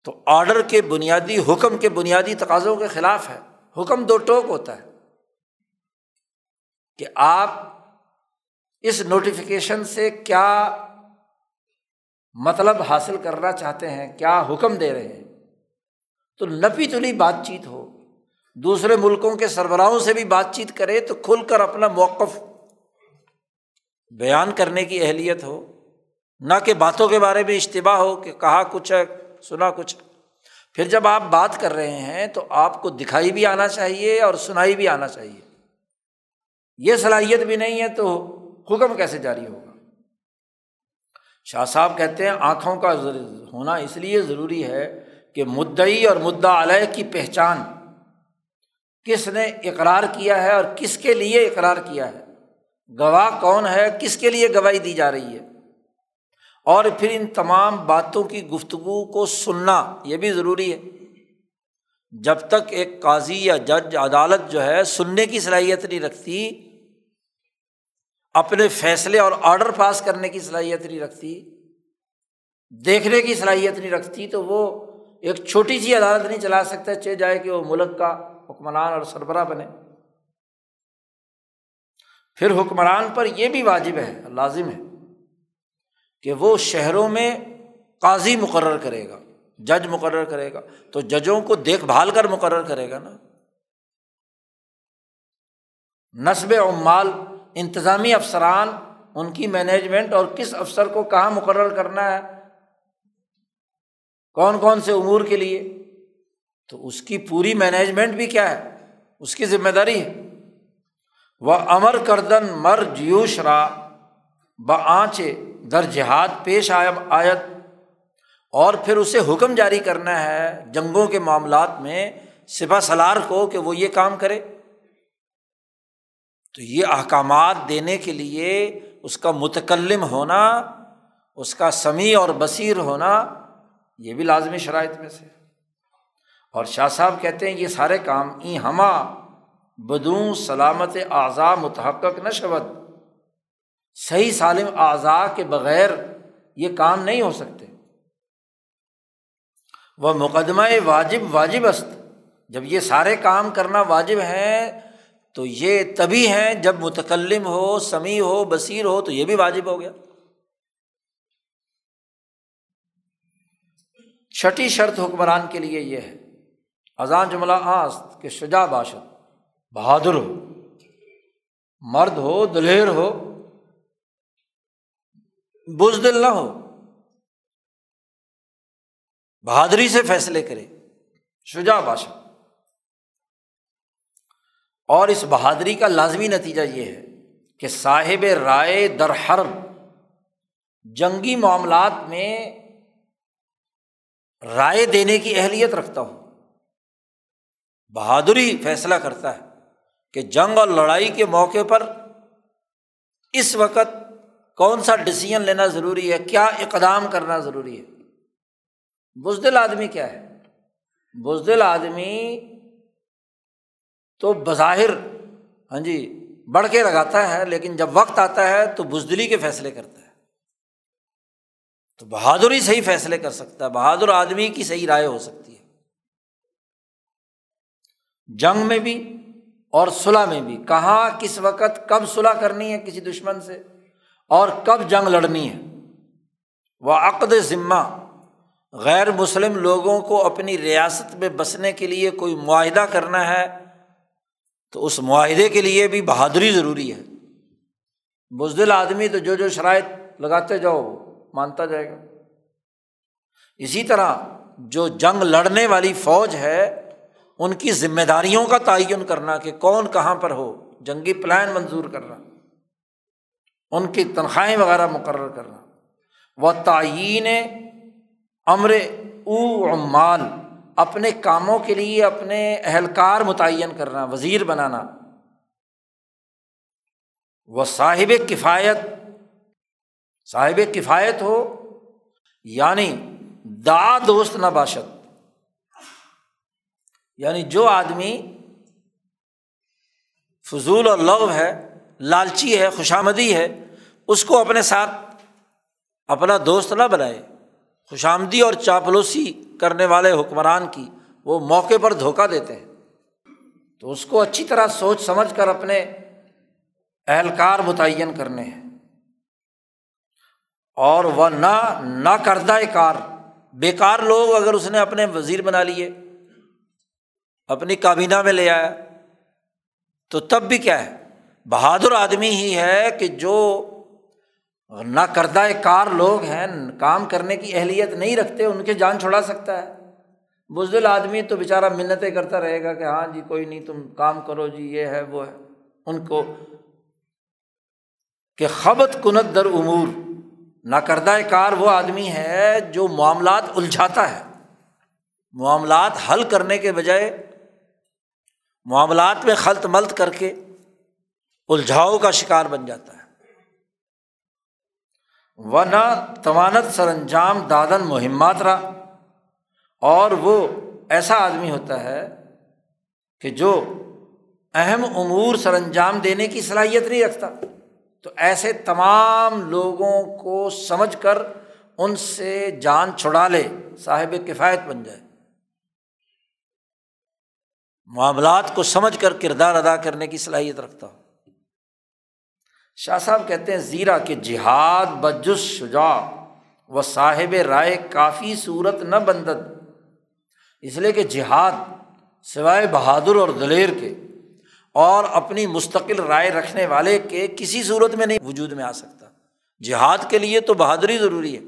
تو آڈر کے بنیادی، حکم کے بنیادی تقاضوں کے خلاف ہے۔ حکم دو ٹوک ہوتا ہے۔ کہ آپ اس نوٹیفیکیشن سے کیا مطلب حاصل کرنا چاہتے ہیں، کیا حکم دے رہے ہیں؟ تو نپی تلی بات چیت ہو۔ دوسرے ملکوں کے سربراہوں سے بھی بات چیت کرے تو کھل کر اپنا موقف بیان کرنے کی اہلیت ہو۔ نہ کہ باتوں کے بارے میں اشتباہ ہو کہ کہا کچھ ہے، سنا کچھ۔ پھر جب آپ بات کر رہے ہیں تو آپ کو دکھائی بھی آنا چاہیے اور سنائی بھی آنا چاہیے۔ یہ صلاحیت بھی نہیں ہے تو حکم کیسے جاری ہوگا؟ شاہ صاحب کہتے ہیں آنکھوں کا ہونا اس لیے ضروری ہے کہ مدعی اور مدعا علیہ کی پہچان کس نے اقرار کیا ہے اور کس کے لیے اقرار کیا ہے۔ گواہ کون ہے؟ کس کے لیے گواہی دی جا رہی ہے؟ اور پھر ان تمام باتوں کی گفتگو کو سننا یہ بھی ضروری ہے۔ جب تک ایک قاضی یا جج عدالت جو ہے سننے کی صلاحیت نہیں رکھتی اپنے فیصلے اور آڈر پاس کرنے کی صلاحیت نہیں رکھتی، دیکھنے کی صلاحیت نہیں رکھتی، تو وہ ایک چھوٹی سی عدالت نہیں چلا سکتا، چہ جائے کہ وہ ملک کا حکمران اور سربراہ بنے۔ پھر حکمران پر یہ بھی واجب ہے، لازم ہے کہ وہ شہروں میں قاضی مقرر کرے گا، جج مقرر کرے گا۔ تو ججوں کو دیکھ بھال کر مقرر کرے گا نا۔ نصب عمال انتظامی افسران، ان کی مینجمنٹ اور کس افسر کو کہاں مقرر کرنا ہے، کون کون سے امور کے لیے، تو اس کی پوری مینجمنٹ بھی کیا ہے، اس کی ذمہ داری ہے۔ وہ امر کردن مر جیوش را بآچ در جہاد پیش آیا آیت۔ اور پھر اسے حکم جاری کرنا ہے جنگوں کے معاملات میں سپا سلار کو کہ وہ یہ کام کرے۔ تو یہ احکامات دینے کے لیے اس کا متکلم ہونا، اس کا سمیع اور بصیر ہونا یہ بھی لازمی شرائط میں سے۔ اور شاہ صاحب کہتے ہیں یہ سارے کام ای ہما بدوں سلامت اعضاء متحق نہ شبد صحیح سالم اعضاء کے بغیر یہ کام نہیں ہو سکتے۔ وہ مقدمہ واجب واجب است۔ جب یہ سارے کام کرنا واجب ہیں تو یہ تبھی ہیں جب متکلم ہو، سمیع ہو، بصیر ہو، تو یہ بھی واجب ہو گیا۔ چھٹی شرط حکمران کے لیے یہ ہے، اذان جملہ آست کہ شجا باشد، بہادر ہو، مرد ہو دلیر ہو، بزدل نہ ہو، بہادری سے فیصلے کرے شجا باشد۔ اور اس بہادری کا لازمی نتیجہ یہ ہے کہ صاحب رائے در حرب جنگی معاملات میں رائے دینے کی اہلیت رکھتا ہوں۔ بہادری فیصلہ کرتا ہے کہ جنگ اور لڑائی کے موقع پر اس وقت کون سا ڈسیزن لینا ضروری ہے، کیا اقدام کرنا ضروری ہے۔ بزدل آدمی کیا ہے؟ بزدل آدمی تو بظاہر ہاں جی بڑھ کے لگاتا ہے، لیکن جب وقت آتا ہے تو بزدلی کے فیصلے کرتا ہے۔ تو بہادر ہی صحیح فیصلے کر سکتا ہے، بہادر آدمی کی صحیح رائے ہو سکتی ہے۔ جنگ میں بھی اور صلاح میں بھی، کہاں، کس وقت، کب صلاح کرنی ہے کسی دشمن سے اور کب جنگ لڑنی ہے۔ وہ عقد ذمہ، غیر مسلم لوگوں کو اپنی ریاست میں بسنے کے لیے کوئی معاہدہ کرنا ہے تو اس معاہدے کے لیے بھی بہادری ضروری ہے۔ بزدل آدمی تو جو جو شرائط لگاتے جاؤ مانتا جائے گا۔ اسی طرح جو جنگ لڑنے والی فوج ہے، ان کی ذمہ داریوں کا تعین کرنا کہ کون کہاں پر ہو، جنگی پلان منظور کرنا، ان کی تنخواہیں وغیرہ مقرر کرنا۔ وہ تعین امر او عمال اپنے کاموں کے لیے اپنے اہلکار متعین کرنا، وزیر بنانا۔ وہ صاحب کفایت صاحب کفایت ہو یعنی دا دوست نہ باشد۔ یعنی جو آدمی فضول اور لغ ہے، لالچی ہے، خوشامدی ہے، اس کو اپنے ساتھ اپنا دوست نہ بنائے۔ خوشامدی اور چاپلوسی کرنے والے حکمران کی وہ موقع پر دھوکہ دیتے ہیں۔ تو اس کو اچھی طرح سوچ سمجھ کر اپنے اہلکار متعین کرنے ہیں۔ اور وہ نہ نہ کردہ کار، بیکار لوگ اگر اس نے اپنے وزیر بنا لیے، اپنی کابینہ میں لے آیا، تو تب بھی کیا ہے؟ بہادر آدمی ہی ہے کہ جو نہ کردہ کار لوگ ہیں، کام کرنے کی اہلیت نہیں رکھتے، ان کے جان چھڑا سکتا ہے۔ بزدل آدمی تو بےچارا منتیں کرتا رہے گا کہ ہاں جی کوئی نہیں، تم کام کرو جی یہ ہے، وہ ہے۔ ان کو کہ خبت کنت در امور۔ ناکردہ کار وہ آدمی ہے جو معاملات الجھاتا ہے۔ معاملات حل کرنے کے بجائے معاملات میں خلط ملت کر کے الجھاؤ کا شکار بن جاتا ہے۔ وہ نہ توانت سر انجام دادن مہمات رہا اور وہ ایسا آدمی ہوتا ہے کہ جو اہم امور سر انجام دینے کی صلاحیت نہیں رکھتا، تو ایسے تمام لوگوں کو سمجھ کر ان سے جان چھڑا لے، صاحب کفایت بن جائے۔ معاملات کو سمجھ کر کردار ادا کرنے کی صلاحیت رکھتا ہو شاہ صاحب کہتے ہیں زیرا کہ جہاد بجس شجا و صاحب رائے کافی صورت نہ بندد۔ اس لیے کہ جہاد سوائے بہادر اور دلیر کے اور اپنی مستقل رائے رکھنے والے کے کسی صورت میں نہیں وجود میں آ سکتا۔ جہاد کے لیے تو بہادری ضروری ہے۔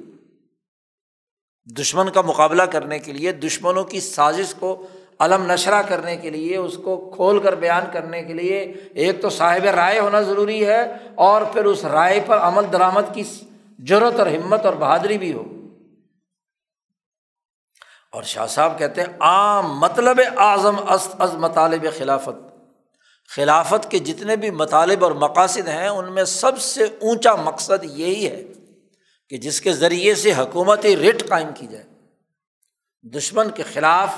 دشمن کا مقابلہ کرنے کے لیے دشمنوں کی سازش کو علم نشرہ کرنے کے لیے، اس کو کھول کر بیان کرنے کے لیے ایک تو صاحب رائے ہونا ضروری ہے اور پھر اس رائے پر عمل درآمد کی ضرورت اور ہمت اور بہادری بھی ہو۔ اور شاہ صاحب کہتے ہیں، عام مطلب اعظم از مطالب خلافت۔ خلافت کے جتنے بھی مطالب اور مقاصد ہیں، ان میں سب سے اونچا مقصد یہی ہے کہ جس کے ذریعے سے حکومتی رٹ قائم کی جائے۔ دشمن کے خلاف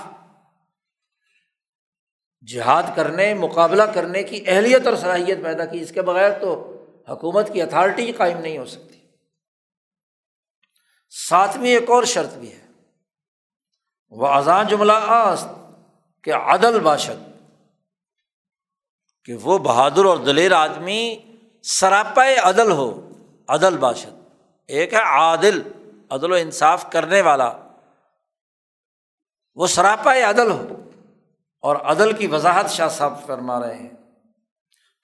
جہاد کرنے، مقابلہ کرنے کی اہلیت اور صلاحیت پیدا کی۔ اس کے بغیر تو حکومت کی اتھارٹی قائم نہیں ہو سکتی۔ ساتویں ایک اور شرط بھی ہے۔ وہ اذان جملہ آست کہ عدل باشد۔ کہ وہ بہادر اور دلیر آدمی سراپا عدل ہو، عدل باشد۔ ایک ہے عادل، عدل و انصاف کرنے والا۔ وہ سراپا عدل ہو۔ اور عدل کی وضاحت شاہ صاحب فرما رہے ہیں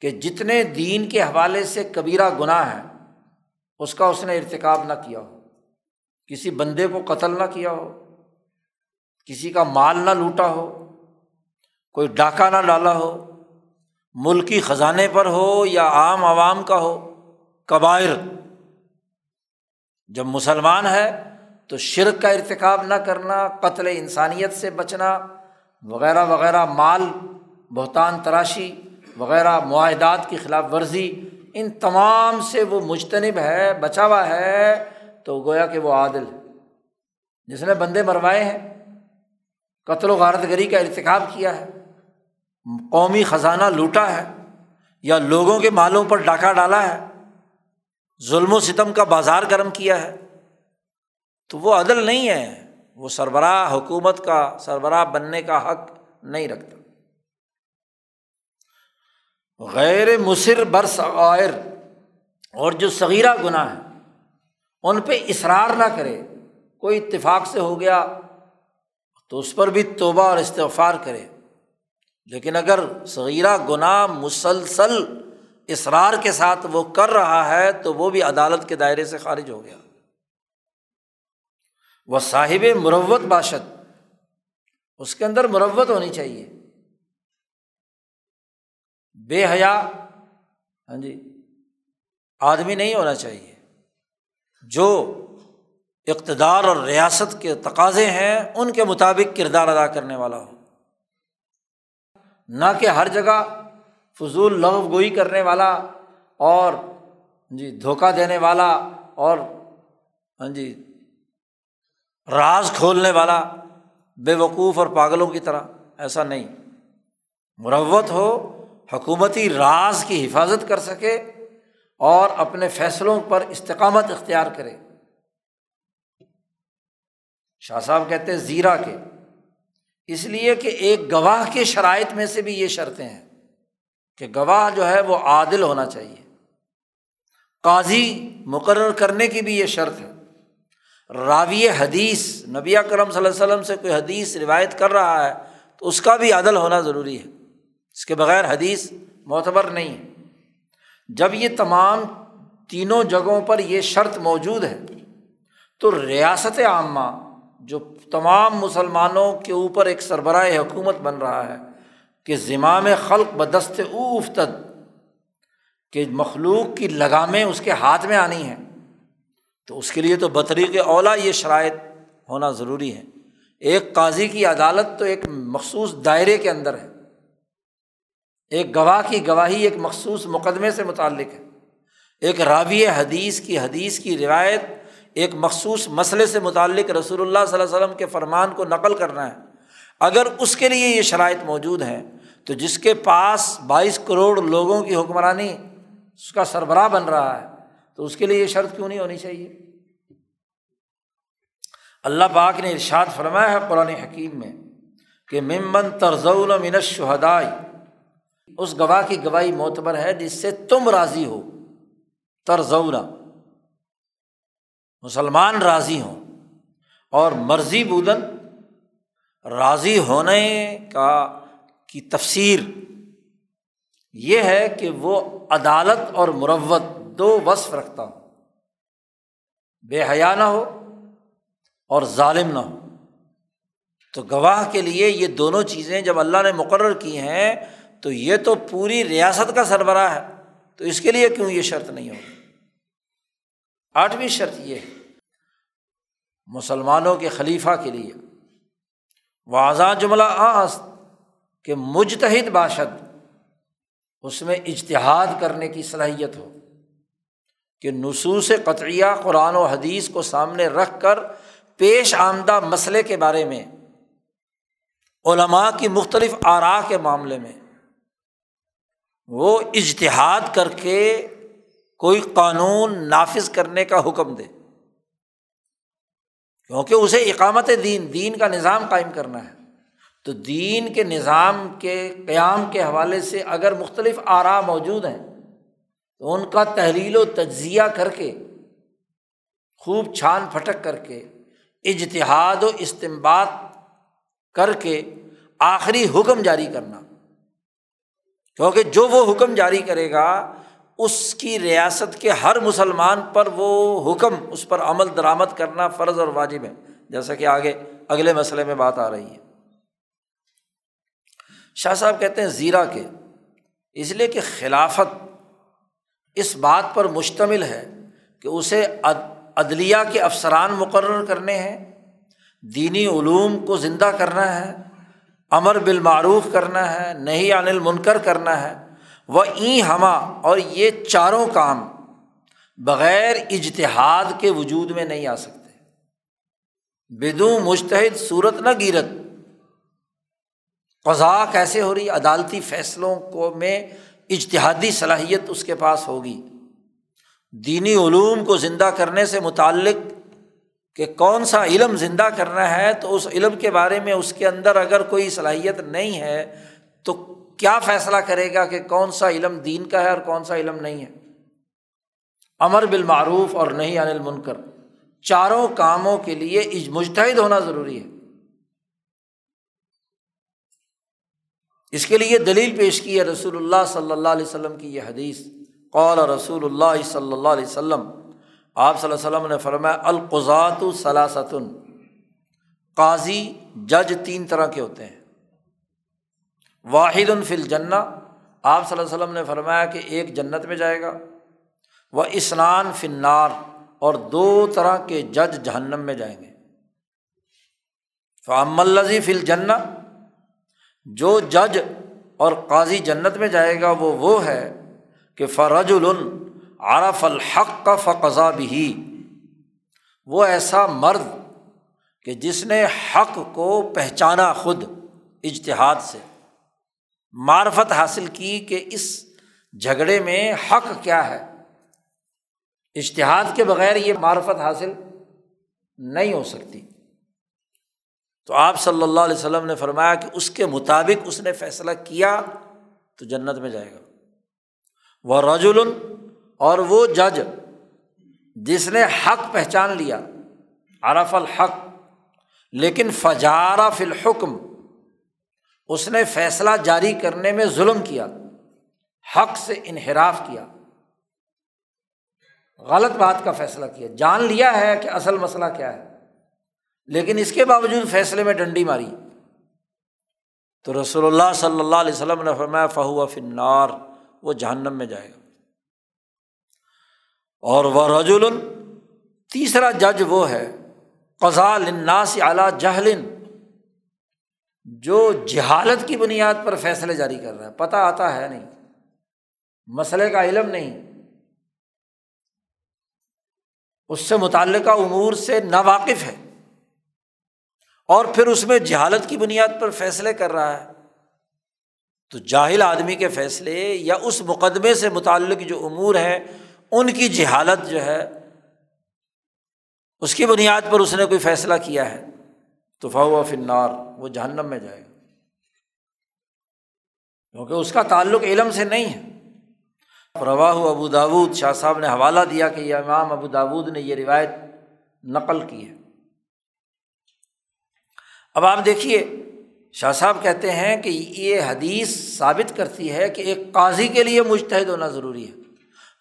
کہ جتنے دین کے حوالے سے کبیرہ گناہ ہے اس کا اس نے ارتکاب نہ کیا ہو۔ کسی بندے کو قتل نہ کیا ہو، کسی کا مال نہ لوٹا ہو، کوئی ڈاکہ نہ ڈالا ہو ملکی خزانے پر ہو یا عام عوام کا ہو قبائر جب مسلمان ہے تو شرک کا ارتکاب نہ کرنا، قتل انسانیت سے بچنا وغیرہ وغیرہ مال، بہتان تراشی، وغیرہ معاہدات کی خلاف ورزی، ان تمام سے وہ مجتنب ہے، بچا ہوا ہے، تو گویا کہ وہ عادل ہے۔ جس نے بندے مروائے ہیں، قتل و غارت گری کا ارتکاب کیا ہے، قومی خزانہ لوٹا ہے، یا لوگوں کے مالوں پر ڈاکہ ڈالا ہے، ظلم و ستم کا بازار گرم کیا ہے، تو وہ عدل نہیں ہے۔ وہ سربراہ حکومت کا، سربراہ بننے کا حق نہیں رکھتا۔ غیر مصر برس اور جو صغیرہ گناہ ہے ان پہ اصرار نہ کرے۔ کوئی اتفاق سے ہو گیا تو اس پر بھی توبہ اور استغفار کرے۔ لیکن اگر صغیرہ گناہ مسلسل اصرار کے ساتھ وہ کر رہا ہے تو وہ بھی عدالت کے دائرے سے خارج ہو گیا۔ وہ صاحب مروت باشد۔ اس کے اندر مروت ہونی چاہیے۔ بے حیا ہاں جی آدمی نہیں ہونا چاہیے۔ جو اقتدار اور ریاست کے تقاضے ہیں، ان کے مطابق کردار ادا کرنے والا ہو۔ نہ کہ ہر جگہ فضول لغو گوئی کرنے والا اور ہاں جی دھوکہ دینے والا اور ہاں جی راز کھولنے والا، بے وقوف اور پاگلوں کی طرح، ایسا نہیں۔ مروت ہو، حکومتی راز کی حفاظت کر سکے اور اپنے فیصلوں پر استقامت اختیار کرے۔ شاہ صاحب کہتے ہیں زیرا کے۔ اس لیے کہ ایک گواہ کے شرائط میں سے بھی یہ شرطیں ہیں کہ گواہ جو ہے وہ عادل ہونا چاہیے۔ قاضی مقرر کرنے کی بھی یہ شرط ہے۔ راوی حدیث، نبی کرم صلی اللہ علیہ وسلم سے کوئی حدیث روایت کر رہا ہے، تو اس کا بھی عدل ہونا ضروری ہے۔ اس کے بغیر حدیث معتبر نہیں۔ ہے جب یہ تمام تینوں جگہوں پر یہ شرط موجود ہے، تو ریاست عامہ، جو تمام مسلمانوں کے اوپر ایک سربراہ حکومت بن رہا ہے، کہ زمام خلق بدست او افتد کہ مخلوق کی لگامیں اس کے ہاتھ میں آنی ہیں۔ تو اس کے لیے تو بطریق اولا یہ شرائط ہونا ضروری ہے۔ ایک قاضی کی عدالت تو ایک مخصوص دائرے کے اندر ہے۔ ایک گواہ کی گواہی ایک مخصوص مقدمے سے متعلق ہے۔ ایک راوی حدیث کی حدیث کی روایت ایک مخصوص مسئلے سے متعلق رسول اللہ صلی اللہ علیہ وسلم کے فرمان کو نقل کرنا ہے۔ اگر اس کے لیے یہ شرائط موجود ہیں تو جس کے پاس بائیس کروڑ لوگوں کی حکمرانی اس کا سربراہ بن رہا ہے۔ تو اس کے لیے یہ شرط کیوں نہیں ہونی چاہیے؟ اللہ پاک نے ارشاد فرمایا ہے قرآن حکیم میں کہ ممن ترزول من شہدائی اس گواہ کی گواہی معتبر ہے جس سے تم راضی ہو ترزولا مسلمان راضی ہوں اور مرضی بودن راضی ہونے کا کی تفسیر یہ ہے کہ وہ عدالت اور مروت دو وصف رکھتا ہو بے حیا نہ ہو اور ظالم نہ ہو۔ تو گواہ کے لیے یہ دونوں چیزیں جب اللہ نے مقرر کی ہیں، تو یہ تو پوری ریاست کا سربراہ ہے۔ تو اس کے لیے کیوں یہ شرط نہیں ہوگی؟ آٹھویں شرط یہ ہے، مسلمانوں کے خلیفہ کے لیے۔ واضح جملہ آست کہ مجتحد باشد، اس میں اجتہاد کرنے کی صلاحیت ہو۔ کہ نصوص قطعیہ قرآن و حدیث کو سامنے رکھ کر پیش آمدہ مسئلے کے بارے میں، علماء کی مختلف آرا کے معاملے میں وہ اجتہاد کر کے کوئی قانون نافذ کرنے کا حکم دے۔ کیونکہ اسے اقامت دین دین کا نظام قائم کرنا ہے۔ تو دین کے نظام کے قیام کے حوالے سے اگر مختلف آرا موجود ہیں تو ان کا تحلیل و تجزیہ کر کے، خوب چھان پھٹک کر کے، اجتہاد و استمباد کر کے آخری حکم جاری کرنا۔ کیونکہ جو وہ حکم جاری کرے گا، اس کی ریاست کے ہر مسلمان پر وہ حکم، اس پر عمل درآمد کرنا فرض اور واجب ہے۔ جیسا کہ آگے اگلے مسئلے میں بات آ رہی ہے۔ شاہ صاحب کہتے ہیں زیرہ کے، اس لیے کہ خلافت اس بات پر مشتمل ہے کہ اسے عدلیہ کے افسران مقرر کرنے ہیں، دینی علوم کو زندہ کرنا ہے، امر بالمعروف کرنا ہے نہیں عن المنکر کرنا ہے وہ این ہما اور یہ چاروں کام بغیر اجتہاد کے وجود میں نہیں آ سکتے۔ بدو مشتحد صورت نہ گیرت۔ قضا کیسے ہو رہی؟ عدالتی فیصلوں کو میں اجتہادی صلاحیت اس کے پاس ہوگی۔ دینی علوم کو زندہ کرنے سے متعلق کہ کون سا علم زندہ کرنا ہے، تو اس علم کے بارے میں اس کے اندر اگر کوئی صلاحیت نہیں ہے، تو کیا فیصلہ کرے گا کہ کون سا علم دین کا ہے اور کون سا علم نہیں ہے؟ امر بالمعروف اور نہیں انل منکر چاروں کاموں کے لیے مجتحد ہونا ضروری ہے۔ اس کے لیے دلیل پیش کی ہے رسول اللہ صلی اللہ علیہ وسلم کی یہ حدیث۔ قول رسول اللہ صلی اللہ علیہ وسلم، آپ صلی اللہ علیہ وسلم نے فرمایا القضات الصلاثۃ قاضی، جج تین طرح کے ہوتے ہیں۔ واحد الفل جنا آپ صلی اللہ علیہ وسلم نے فرمایا کہ ایک جنت میں جائے گا۔ وہ اسنان فنار اور دو طرح کے جج جہنم میں جائیں گے۔ فام الزی فل جنا جو جج اور قاضی جنت میں جائے گا وہ وہ ہے کہ فرج عرف الحق کا فقضا بھی وہ ایسا مرد کہ جس نے حق کو پہچانا خود اجتہاد سے۔ معرفت حاصل کی کہ اس جھگڑے میں حق کیا ہے۔ اشتہاد کے بغیر یہ معرفت حاصل نہیں ہو سکتی۔ تو آپ صلی اللہ علیہ وسلم نے فرمایا کہ اس کے مطابق اس نے فیصلہ کیا تو جنت میں جائے گا۔ وہ رجول اور وہ جج جس نے حق پہچان لیا، عرف الحق، لیکن فجارہ فی الحکم، اس نے فیصلہ جاری کرنے میں ظلم کیا، حق سے انحراف کیا۔ غلط بات کا فیصلہ کیا۔ جان لیا ہے کہ اصل مسئلہ کیا ہے۔ لیکن اس کے باوجود فیصلے میں ڈنڈی ماری۔ تو رسول اللہ صلی اللہ علیہ وسلم نے فرمایا فہو فنار وہ جہنم میں جائے گا۔ اور وہ رج تیسرا جج وہ ہے قزا الناس اعلیٰ جہلن جو جہالت کی بنیاد پر فیصلے جاری کر رہا ہے۔ پتہ آتا ہے نہیں، مسئلے کا علم نہیں۔ اس سے متعلقہ امور سے ناواقف ہے۔ اور پھر اس میں جہالت کی بنیاد پر فیصلے کر رہا ہے۔ تو جاہل آدمی کے فیصلے یا اس مقدمے سے متعلق جو امور ہیں ان کی جہالت جو ہے، اس کی بنیاد پر اس نے کوئی فیصلہ کیا ہے۔ تو فاو فنار وہ جہنم میں جائے گا۔ کیونکہ اس کا تعلق علم سے نہیں ہے۔ روا ابو داود، شاہ صاحب نے حوالہ دیا کہ یہ امام ابو داود نے یہ روایت نقل کی ہے۔ اب آپ دیکھیے، شاہ صاحب کہتے ہیں کہ یہ حدیث ثابت کرتی ہے کہ ایک قاضی کے لیے مشتحد ہونا ضروری ہے۔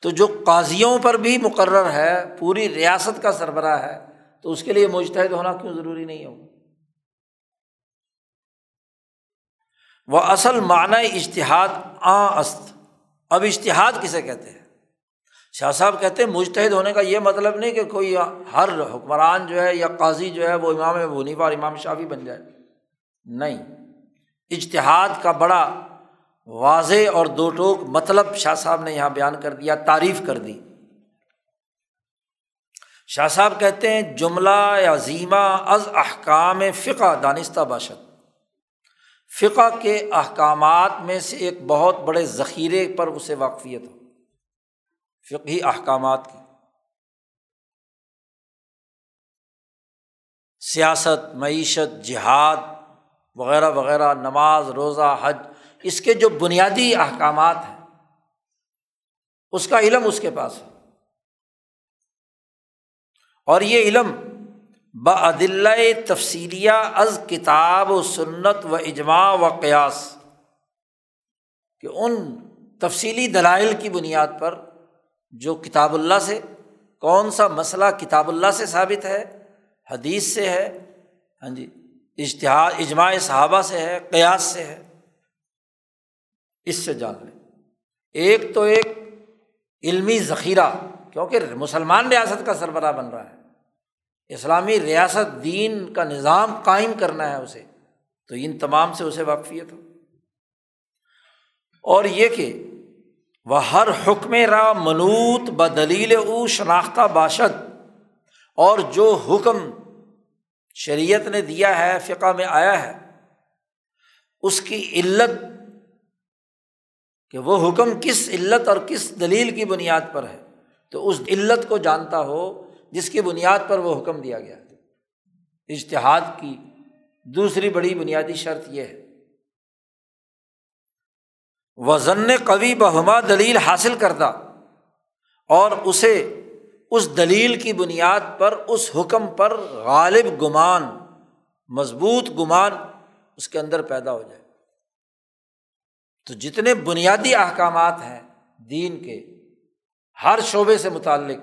تو جو قاضیوں پر بھی مقرر ہے، پوری ریاست کا سربراہ ہے، تو اس کے لیے مشتحد ہونا کیوں ضروری نہیں ہوگا؟ وہ اصل معنی اشتہاد آ است اب اشتہاد کسے کہتے ہیں؟ شاہ صاحب کہتے ہیں مشتحد ہونے کا یہ مطلب نہیں کہ کوئی ہر حکمران جو ہے یا قاضی جو ہے وہ امام بنیفا اور امام شافی بن جائے۔ نہیں۔ اشتہاد کا بڑا واضح اور دو ٹوک مطلب شاہ صاحب نے یہاں بیان کر دیا، تعریف کر دی۔ شاہ صاحب کہتے ہیں جملہ یا زیمہ از احکام فقہ، دانستہ باشد۔ فقہ کے احکامات میں سے ایک بہت بڑے ذخیرے پر اسے واقفیت ہو۔ فقہی احکامات کی۔ سیاست، معیشت، جہاد وغیرہ وغیرہ، نماز، روزہ، حج، اس کے جو بنیادی احکامات ہیں، اس کا علم اس کے پاس ہے۔ اور یہ علم بعدل تفصیلیہ از کتاب و سنت و اجماع و قیاس کہ ان تفصیلی دلائل کی بنیاد پر جو کتاب اللہ سے، کون سا مسئلہ کتاب اللہ سے ثابت ہے، حدیث سے ہے ہاں جی اشتہار اجماع صحابہ سے ہے، قیاس سے ہے، اس سے جان لیں۔ ایک تو ایک علمی ذخیرہ، کیونکہ مسلمان ریاست کا سربراہ بن رہا ہے۔ اسلامی ریاست دین کا نظام قائم کرنا ہے اسے، تو ان تمام سے اسے واقفیت ہو۔ اور یہ کہ وہ ہر حکم را منوط ب دلیل او شناختہ باشد۔ اور جو حکم شریعت نے دیا ہے، فقہ میں آیا ہے، اس کی علت کہ وہ حکم کس علت اور کس دلیل کی بنیاد پر ہے۔ تو اس علت کو جانتا ہو جس کی بنیاد پر وہ حکم دیا گیا اشتہاد کی دوسری بڑی بنیادی شرط یہ ہے۔ وزن قوی بہما دلیل حاصل کردہ۔ اور اسے اس دلیل کی بنیاد پر، اس حکم پر غالب گمان، مضبوط گمان اس کے اندر پیدا ہو جائے۔ تو جتنے بنیادی احکامات ہیں دین کے، ہر شعبے سے متعلق،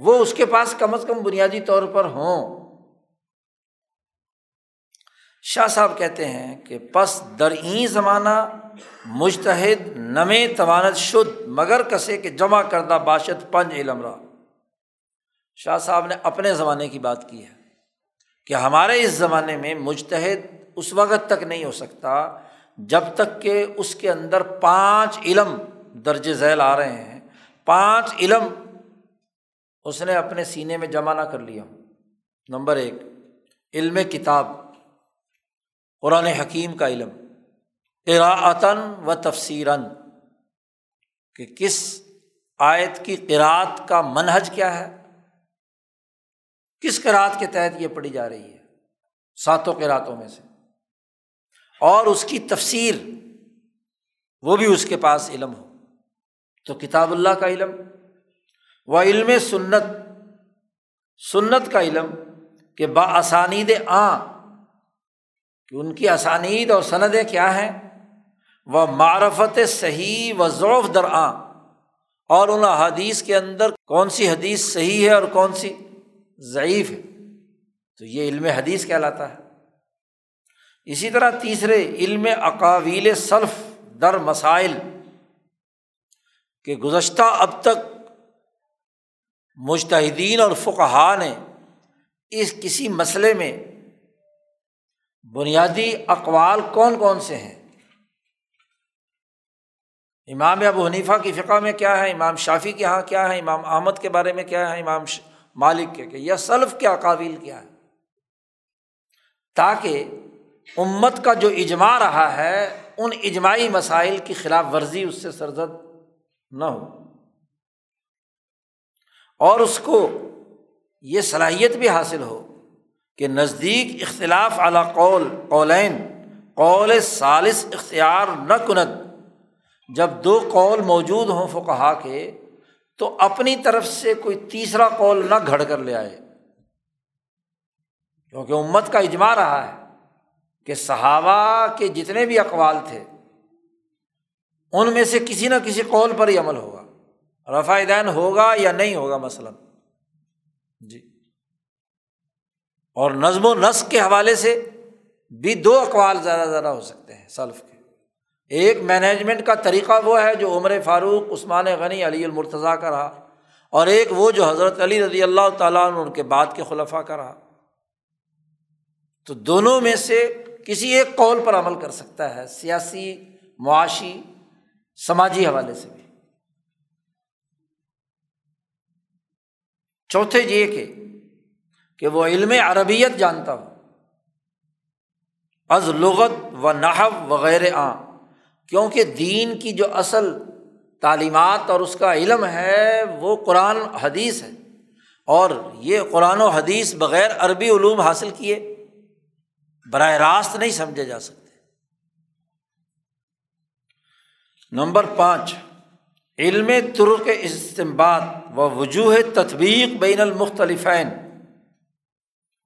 وہ اس کے پاس کم از کم بنیادی طور پر ہوں۔ شاہ صاحب کہتے ہیں کہ پس درئیں زمانہ مشتحد نم توانت شد، مگر کسے کے جمع کردہ باشد پنج علم را۔ شاہ صاحب نے اپنے زمانے کی بات کی ہے کہ ہمارے اس زمانے میں مشتحد اس وقت تک نہیں ہو سکتا جب تک کہ اس کے اندر پانچ علم درج ذیل آ رہے ہیں۔ پانچ علم اس نے اپنے سینے میں جمع نہ کر لیا۔ نمبر ایک، علم کتاب۔ قرآن حکیم کا علم۔ قراعتاً و تفسیراً۔ کہ کس آیت کی قرأت کا منحج کیا ہے؟ کس قرأت کے تحت یہ پڑھی جا رہی ہے؟ ساتوں قراتوں میں سے۔ اور اس کی تفسیر، وہ بھی اس کے پاس علم ہو۔ تو کتاب اللہ کا علم، و علم سنت۔ سنت کا علم کہ با آسانید آ کہ ان کی آسانید اور سندیں کیا ہیں؟ وہ معرفت صحیح و ضعف در آ اور ان حدیث کے اندر کون سی حدیث صحیح ہے اور کون سی ضعیف ہے؟ تو یہ علم حدیث کہلاتا ہے۔ اسی طرح تیسرے، علم اقاویل صلف در مسائل کہ گزشتہ اب تک مشتحدین اور فقہ نے اس کسی مسئلے میں بنیادی اقوال کون کون سے ہیں؟ امام ابو حنیفہ کی فقہ میں کیا ہے؟ امام شافی کے یہاں کیا ہے؟ امام احمد کے بارے میں کیا ہے؟ امام مالک کے یا سلف کے قابل کیا ہے؟ تاکہ امت کا جو اجماع رہا ہے، ان اجماعی مسائل کی خلاف ورزی اس سے سرزد نہ ہو۔ اور اس کو یہ صلاحیت بھی حاصل ہو کہ نزدیک اختلاف اعلیٰ قول، قولین، قول سالس اختیار نہ کنت جب دو قول موجود ہوں فقہا کے، تو اپنی طرف سے کوئی تیسرا قول نہ گھڑ کر لے آئے۔ کیونکہ امت کا اجماع رہا ہے کہ صحابہ کے جتنے بھی اقوال تھے، ان میں سے کسی نہ کسی قول پر ہی عمل ہوگا۔ رفا دین ہوگا یا نہیں ہوگا مثلاً۔ جی۔ اور نظم و نسق کے حوالے سے بھی دو اقوال زیادہ زیادہ ہو سکتے ہیں سلف کے۔ ایک مینجمنٹ کا طریقہ وہ ہے جو عمر فاروق، عثمان غنی، علی المرتضیٰ کا رہا۔ اور ایک، وہ جو حضرت علی رضی اللہ تعالیٰ عنہ، ان کے بعد کے خلفہ کا رہا۔ تو دونوں میں سے کسی ایک قول پر عمل کر سکتا ہے، سیاسی، معاشی، سماجی حوالے سے بھی۔ چوتھے یہ کہ کہ وہ علم عربیت جانتا ہو۔ از لغت و نحو وغیرہ عام کیونکہ دین کی جو اصل تعلیمات اور اس کا علم ہے، وہ قرآن حدیث ہے۔ اور یہ قرآن و حدیث بغیر عربی علوم حاصل کیے براہ راست نہیں سمجھے جا سکتے۔ نمبر پانچ، علم ترک استمباد و وجوہ تطبیق بین المختلفین۔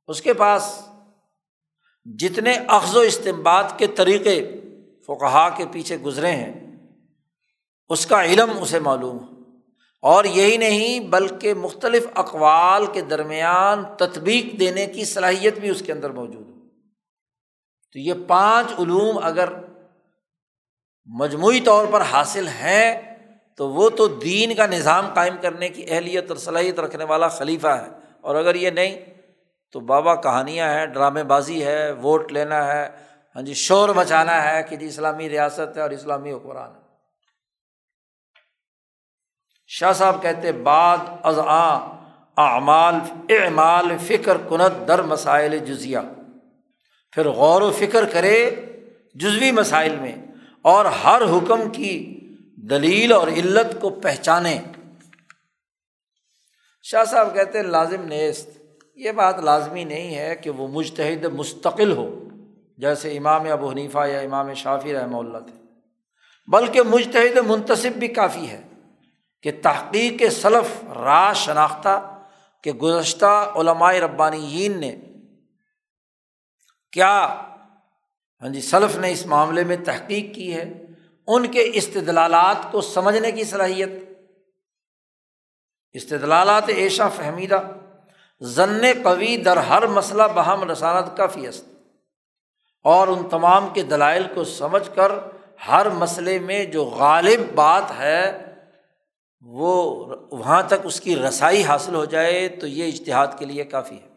اس کے پاس جتنے اخذ و استمباد کے طریقے فقہا کے پیچھے گزرے ہیں، اس کا علم اسے معلوم اور یہی نہیں، بلکہ مختلف اقوال کے درمیان تطبیق دینے کی صلاحیت بھی اس کے اندر موجود ہے۔ تو یہ پانچ علوم اگر مجموعی طور پر حاصل ہیں، تو وہ تو دین کا نظام قائم کرنے کی اہلیت اور صلاحیت رکھنے والا خلیفہ ہے۔ اور اگر یہ نہیں تو بابا کہانیاں ہیں، ڈرامے بازی ہے، ووٹ لینا ہے ہاں جی شور مچانا ہے کہ جی اسلامی ریاست ہے اور اسلامی حکمران ہے۔ شاہ صاحب کہتے بعد از اعمال اعمال فکر کنت در مسائل جزیا پھر غور و فکر کرے جزوی مسائل میں اور ہر حکم کی دلیل اور علت کو پہچانے۔ شاہ صاحب کہتے لازم نیست۔ یہ بات لازمی نہیں ہے کہ وہ مجتحد مستقل ہو، جیسے امام ابو حنیفہ یا امام شافی رحمہ اللہ تھے۔ بلکہ مجتحد منتصب بھی کافی ہے کہ تحقیق صلف راہ شناختہ کہ گزشتہ علمائے ربانیین نے کیا ہاں جی سلف نے اس معاملے میں تحقیق کی ہے، ان کے استدلالات کو سمجھنے کی صلاحیت۔ استدلالات ایشا فہمیدہ ضن قوی در ہر مسئلہ بہم رسانت کا فیست اور ان تمام کے دلائل کو سمجھ کر ہر مسئلے میں جو غالب بات ہے، وہ وہاں تک اس کی رسائی حاصل ہو جائے تو یہ اشتہاد کے لیے کافی ہے۔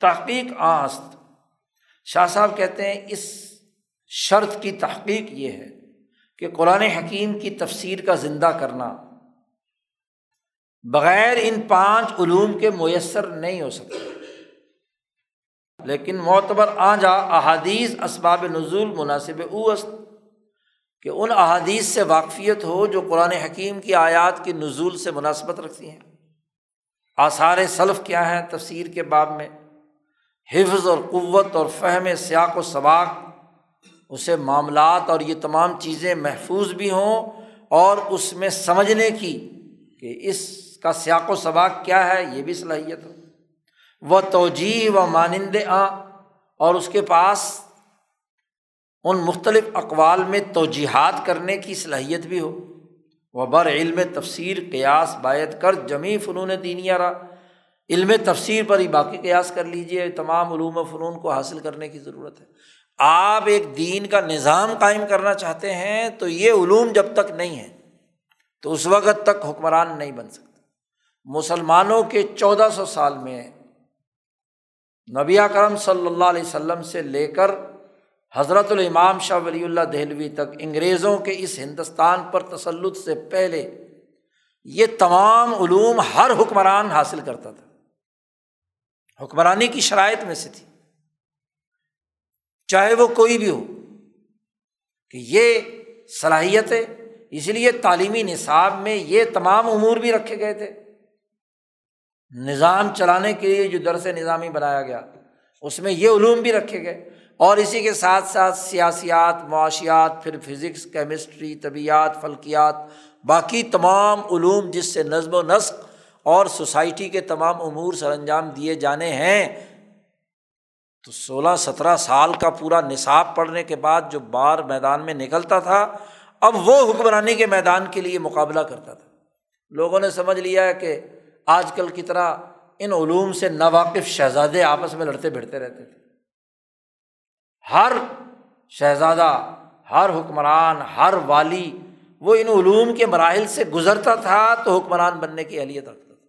تحقیق آست۔ شاہ صاحب کہتے ہیں، اس شرط کی تحقیق یہ ہے کہ قرآن حکیم کی تفسیر کا زندہ کرنا بغیر ان پانچ علوم کے میسر نہیں ہو سکتا۔ لیکن معتبر آ جا احادیث اسباب نزول مناسب اوست کہ ان احادیث سے واقفیت ہو جو قرآن حکیم کی آیات کی نزول سے مناسبت رکھتی ہیں۔ آثار صلف کیا ہیں تفسیر کے باب میں؟ حفظ اور قوت اور فہم سیاق و سباق، اسے معاملات اور یہ تمام چیزیں محفوظ بھی ہوں اور اس میں سمجھنے کی کہ اس کا سیاق و سباق کیا ہے یہ بھی صلاحیت ہو وہ توجہ و مانند آ اور اس کے پاس ان مختلف اقوال میں توجیحات کرنے کی صلاحیت بھی ہو۔ وہ بر علم تفسیر قیاس باعت کر جمی فنون دینیا رہا علم تفسیر پر ہی باقی قیاس کر لیجیے تمام علوم و فنون کو حاصل کرنے کی ضرورت ہے۔ آپ ایک دین کا نظام قائم کرنا چاہتے ہیں تو یہ علوم جب تک نہیں ہے تو اس وقت تک حکمران نہیں بن سکتے۔ مسلمانوں کے چودہ سو سال میں نبی کرم صلی اللہ علیہ وسلم سے لے کر حضرت الامام شاہ ولی اللہ دہلوی تک انگریزوں کے اس ہندوستان پر تسلط سے پہلے یہ تمام علوم ہر حکمران حاصل کرتا تھا۔ حکمرانی کی شرائط میں سے تھی۔ چاہے وہ کوئی بھی ہو کہ یہ صلاحیت ہے اس لیے تعلیمی نصاب میں یہ تمام امور بھی رکھے گئے تھے۔ نظام چلانے کے لیے جو درس نظامی بنایا گیا، اس میں یہ علوم بھی رکھے گئے۔ اور اسی کے ساتھ ساتھ سیاسیات، معاشیات، پھر فزکس، کیمسٹری طبیعت فلکیات، باقی تمام علوم جس سے نظم و نسق اور سوسائٹی کے تمام امور سر انجام دیے جانے ہیں، تو سولہ سترہ سال کا پورا نصاب پڑھنے کے بعد جو بار میدان میں نکلتا تھا، اب وہ حکمرانی کے میدان کے لیے مقابلہ کرتا تھا۔ لوگوں نے سمجھ لیا ہے کہ آج کل کی طرح ان علوم سے ناواقف شہزادے آپس میں لڑتے بھڑتے رہتے تھے۔ ہر شہزادہ، ہر حکمران، ہر والی وہ ان علوم کے مراحل سے گزرتا تھا تو حکمران بننے کی اہلیت رکھتا تھا۔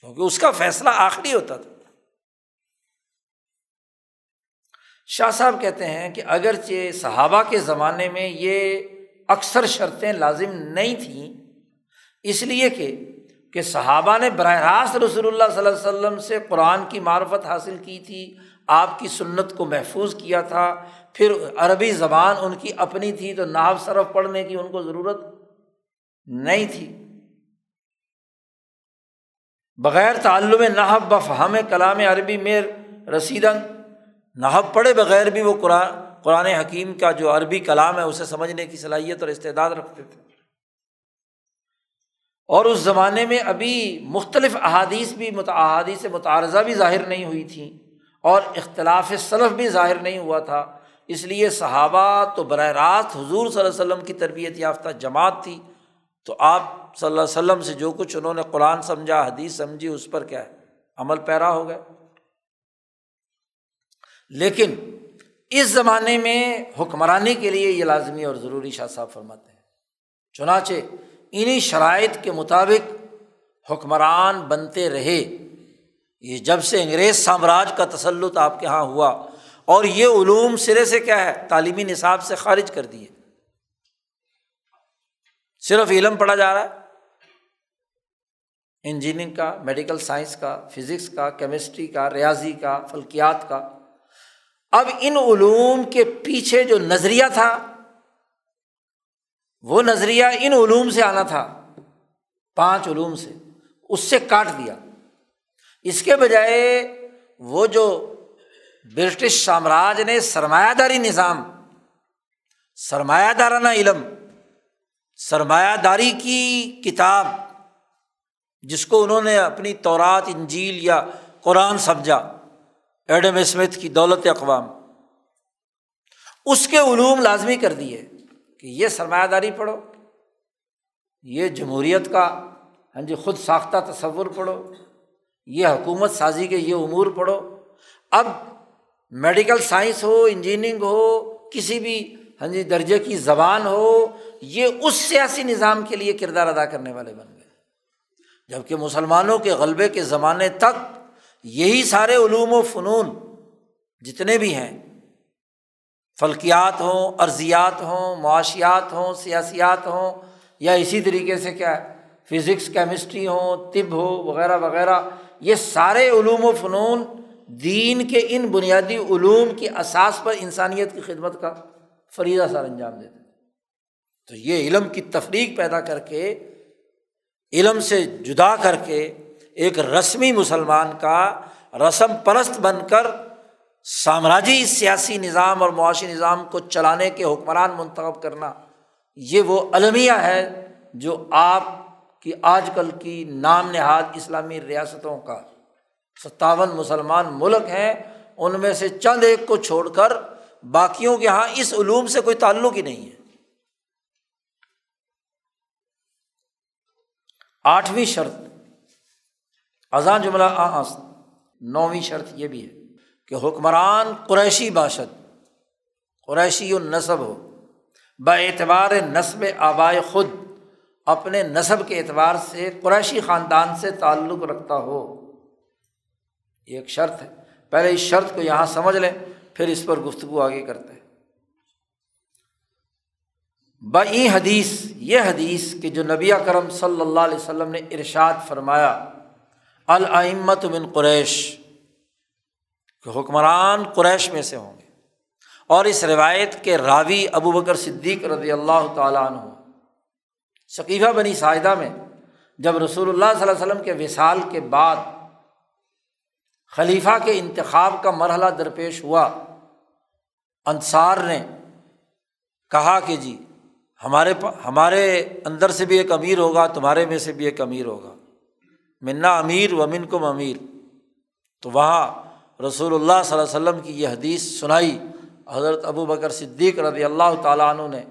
کیونکہ اس کا فیصلہ آخری ہوتا تھا۔ شاہ صاحب کہتے ہیں کہ اگرچہ صحابہ کے زمانے میں یہ اکثر شرطیں لازم نہیں تھیں، اس لیے کہ کہ صحابہ نے براہ راست رسول اللہ صلی اللہ علیہ وسلم سے قرآن کی معرفت حاصل کی تھی، آپ کی سنت کو محفوظ کیا تھا، پھر عربی زبان ان کی اپنی تھی تو ناو صرف پڑھنے کی ان کو ضرورت نہیں تھی۔ بغیر تعلم نحب بفہم کلام عربی میں رسیدن نحب پڑھے بغیر بھی وہ قرآن قرآن حکیم کا جو عربی کلام ہے، اسے سمجھنے کی صلاحیت اور استعداد رکھتے تھے۔ اور اس زمانے میں ابھی مختلف احادیث بھی احادیث متعارضہ بھی ظاہر نہیں ہوئی تھیں اور اختلاف صلف بھی ظاہر نہیں ہوا تھا۔ اس لیے صحابہ تو براہ راست حضور صلی اللہ علیہ وسلم کی تربیت یافتہ جماعت تھی۔ تو آپ صلی اللہ علیہ وسلم سے جو کچھ انہوں نے قرآن سمجھا، حدیث سمجھی، اس پر کیا ہے؟ عمل پیرا ہو گئے۔ لیکن اس زمانے میں حکمرانی کے لیے یہ لازمی اور ضروری شاہ صاحب فرماتے ہیں۔ چنانچہ انہیں شرائط کے مطابق حکمران بنتے رہے۔ یہ جب سے انگریز سامراج کا تسلط آپ کے یہاں ہوا، اور یہ علوم سرے سے کیا ہے، تعلیمی نصاب سے خارج کر دیے۔ صرف علم پڑھا جا رہا ہے۔ انجینئرنگ کا، میڈیکل سائنس کا، فزکس کا، کیمسٹری کا، ریاضی کا، فلکیات کا۔ اب ان علوم کے پیچھے جو نظریہ تھا وہ نظریہ ان علوم سے آنا تھا، پانچ علوم سے، اس سے کاٹ دیا۔ اس کے بجائے وہ جو برٹش سامراج نے سرمایہ داری نظام، سرمایہ دارانہ علم، سرمایہ داری کی کتاب، جس کو انہوں نے اپنی تورات، انجیل یا قرآن سمجھا، ایڈم اسمتھ کی دولت اقوام، اس کے علوم لازمی کر دیے۔ کہ یہ سرمایہ داری پڑھو، یہ جمہوریت کا ہاں جی خود ساختہ تصور پڑھو، یہ حکومت سازی کے یہ امور پڑھو۔ اب میڈیکل سائنس ہو، انجینئرنگ ہو، کسی بھی ہاں جی درجے کی زبان ہو، یہ اس سیاسی نظام کے لیے کردار ادا کرنے والے بن گئے۔ جبکہ مسلمانوں کے غلبے کے زمانے تک یہی سارے علوم و فنون جتنے بھی ہیں فلکیات ہوں، ارضیات ہوں، معاشیات ہوں، سیاسیات ہوں، یا اسی طریقے سے کیا ہے، فزکس، کیمسٹری ہوں، طب ہو وغیرہ وغیرہ، یہ سارے علوم و فنون دین کے ان بنیادی علوم کی اساس پر انسانیت کی خدمت کا فریضہ سر انجام دیتے تو یہ علم کی تفریق پیدا کر کے، علم سے جدا کر کے ایک رسمی مسلمان کا رسم پرست بن کر سامراجی سیاسی نظام اور معاشی نظام کو چلانے کے حکمران منتخب کرنا، یہ وہ المیہ ہے جو آپ کی آج کل کی نام نہاد اسلامی ریاستوں کا ستاون مسلمان ملک ہیں، ان میں سے چند ایک کو چھوڑ کر باقیوں کے یہاں اس علوم سے کوئی تعلق ہی نہیں ہے۔ آٹھویں شرط، اذان جملہ نویں شرط یہ بھی ہے۔ کہ حکمران قریشی باشد، قریشی و نصب ہو۔ با اعتبار نصب آبائے خود، اپنے نصب کے اعتبار سے قریشی خاندان سے تعلق رکھتا ہو۔ یہ ایک شرط ہے۔ پہلے اس شرط کو یہاں سمجھ لیں، پھر اس پر گفتگو آگے کرتے ہیں۔ بئی حدیث، یہ حدیث کہ جو نبی کرم صلی اللہ علیہ وسلم نے ارشاد فرمایا العمت بن قریش۔ کہ حکمران قریش میں سے ہوں گے۔ اور اس روایت کے راوی ابو بکر صدیق رضی اللہ تعالیٰ عنہ ثقیفہ بنی ساحدہ میں جب رسول اللہ صلی اللہ علیہ وسلم کے وصال کے بعد خلیفہ کے انتخاب کا مرحلہ درپیش ہوا، انصار نے کہا کہ جی ہمارے ہمارے اندر سے بھی ایک امیر ہوگا، تمہارے میں سے بھی ایک امیر ہوگا۔ منا امیر و من کم امیر۔ تو وہاں رسول اللہ صلی اللہ علیہ وسلم کی یہ حدیث سنائی۔ حضرت ابو بکر صدیق رضی اللہ تعالیٰ عنہ نے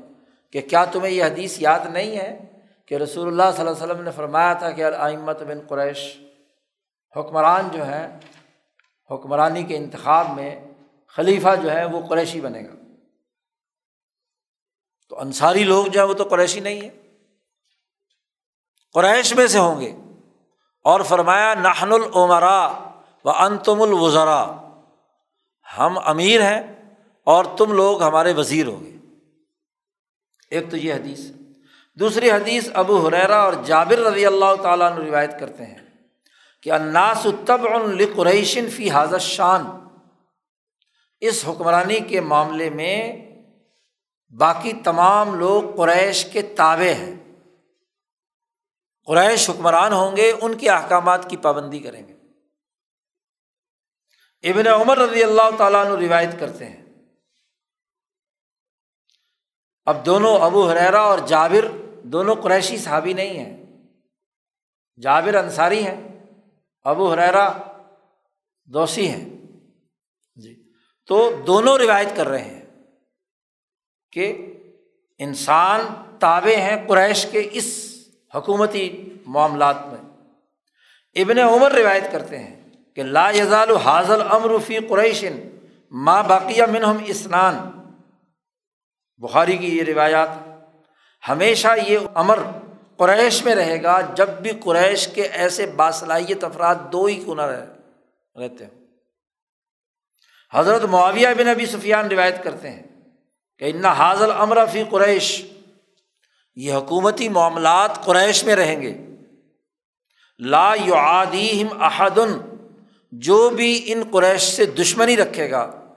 کہ کیا تمہیں یہ حدیث یاد نہیں ہے کہ رسول اللہ صلی اللہ علیہ وسلم نے فرمایا تھا کہ العمت بن قریش حکمران جو ہیں، حکمرانی کے انتخاب میں خلیفہ جو ہے وہ قریشی بنے گا۔ تو انصاری لوگ جو ہیں وہ تو قریشی نہیں ہے قریش میں سے ہوں گے۔ اور فرمایا نہن العمرا و انتم الوزرا ہم امیر ہیں اور تم لوگ ہمارے وزیر ہو گے۔ ایک تو یہ حدیث، دوسری حدیث ابو حریرا اور جابر رضی اللہ تعالیٰ نے روایت کرتے ہیں کہ اناس تب القریشن فی حاضر شان اس حکمرانی کے معاملے میں باقی تمام لوگ قریش کے تابے ہیں۔ قریش حکمران ہوں گے، ان کے احکامات کی پابندی کریں گے۔ ابن عمر رضی اللہ تعالیٰ عنہ روایت کرتے ہیں۔ اب دونوں ابو حریرا اور جابر، دونوں قریشی صحابی نہیں ہیں۔ جابر انصاری ہیں، ابو حریرا دوسی ہیں۔ جی۔ تو دونوں روایت کر رہے ہیں کہ انسان تابع ہیں قریش کے اس حکومتی معاملات میں۔ ابن عمر روایت کرتے ہیں۔ کہ لا یزال حاضل امر فی قریشن ماں باقیہ منہم اسنان۔ بخاری کی یہ روایات، ہمیشہ یہ امر قریش میں رہے گا جب بھی قریش کے ایسے باصلاحیت افراد دو ہی کنہ رہے رہتے ہیں حضرت معاویہ بن ابی سفیان روایت کرتے ہیں کہ ان حاضل امر فی قریش، یہ حکومتی معاملات قریش میں رہیں گے۔ لا یعادیم احدن جو بھی ان قریش سے دشمنی رکھے گا،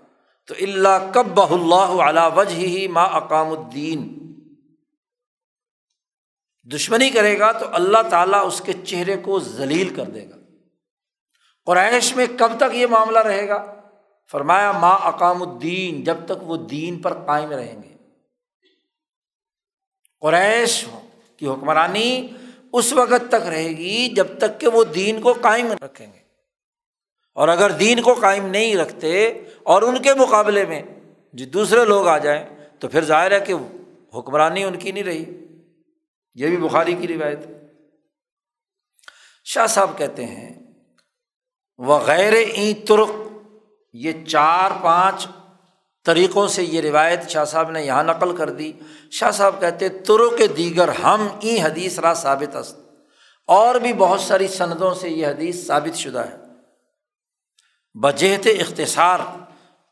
تو اللہ کب بہ اللہ علا وجہ ہی ما اقام الدین۔ دشمنی کرے گا تو اللہ تعالیٰ اس کے چہرے کو ذلیل کر دے گا۔ قریش میں کب تک یہ معاملہ رہے گا؟ فرمایا، ما اقام الدین، جب تک وہ دین پر قائم رہیں گے۔ قریش کی حکمرانی اس وقت تک رہے گی جب تک کہ وہ دین کو قائم رکھیں گے۔ اور اگر دین کو قائم نہیں رکھتے اور ان کے مقابلے میں جو دوسرے لوگ آ جائیں تو پھر ظاہر ہے کہ حکمرانی ان کی نہیں رہی۔ یہ بھی بخاری کی روایت۔ ہے شاہ صاحب کہتے ہیں، وغیر این ترک یہ چار پانچ طریقوں سے یہ روایت شاہ صاحب نے یہاں نقل کر دی۔ شاہ صاحب کہتے ترک دیگر ہم ای حدیث را ثابت است۔ اور بھی بہت ساری سندوں سے یہ حدیث ثابت شدہ ہے۔ بجہت اختصار۔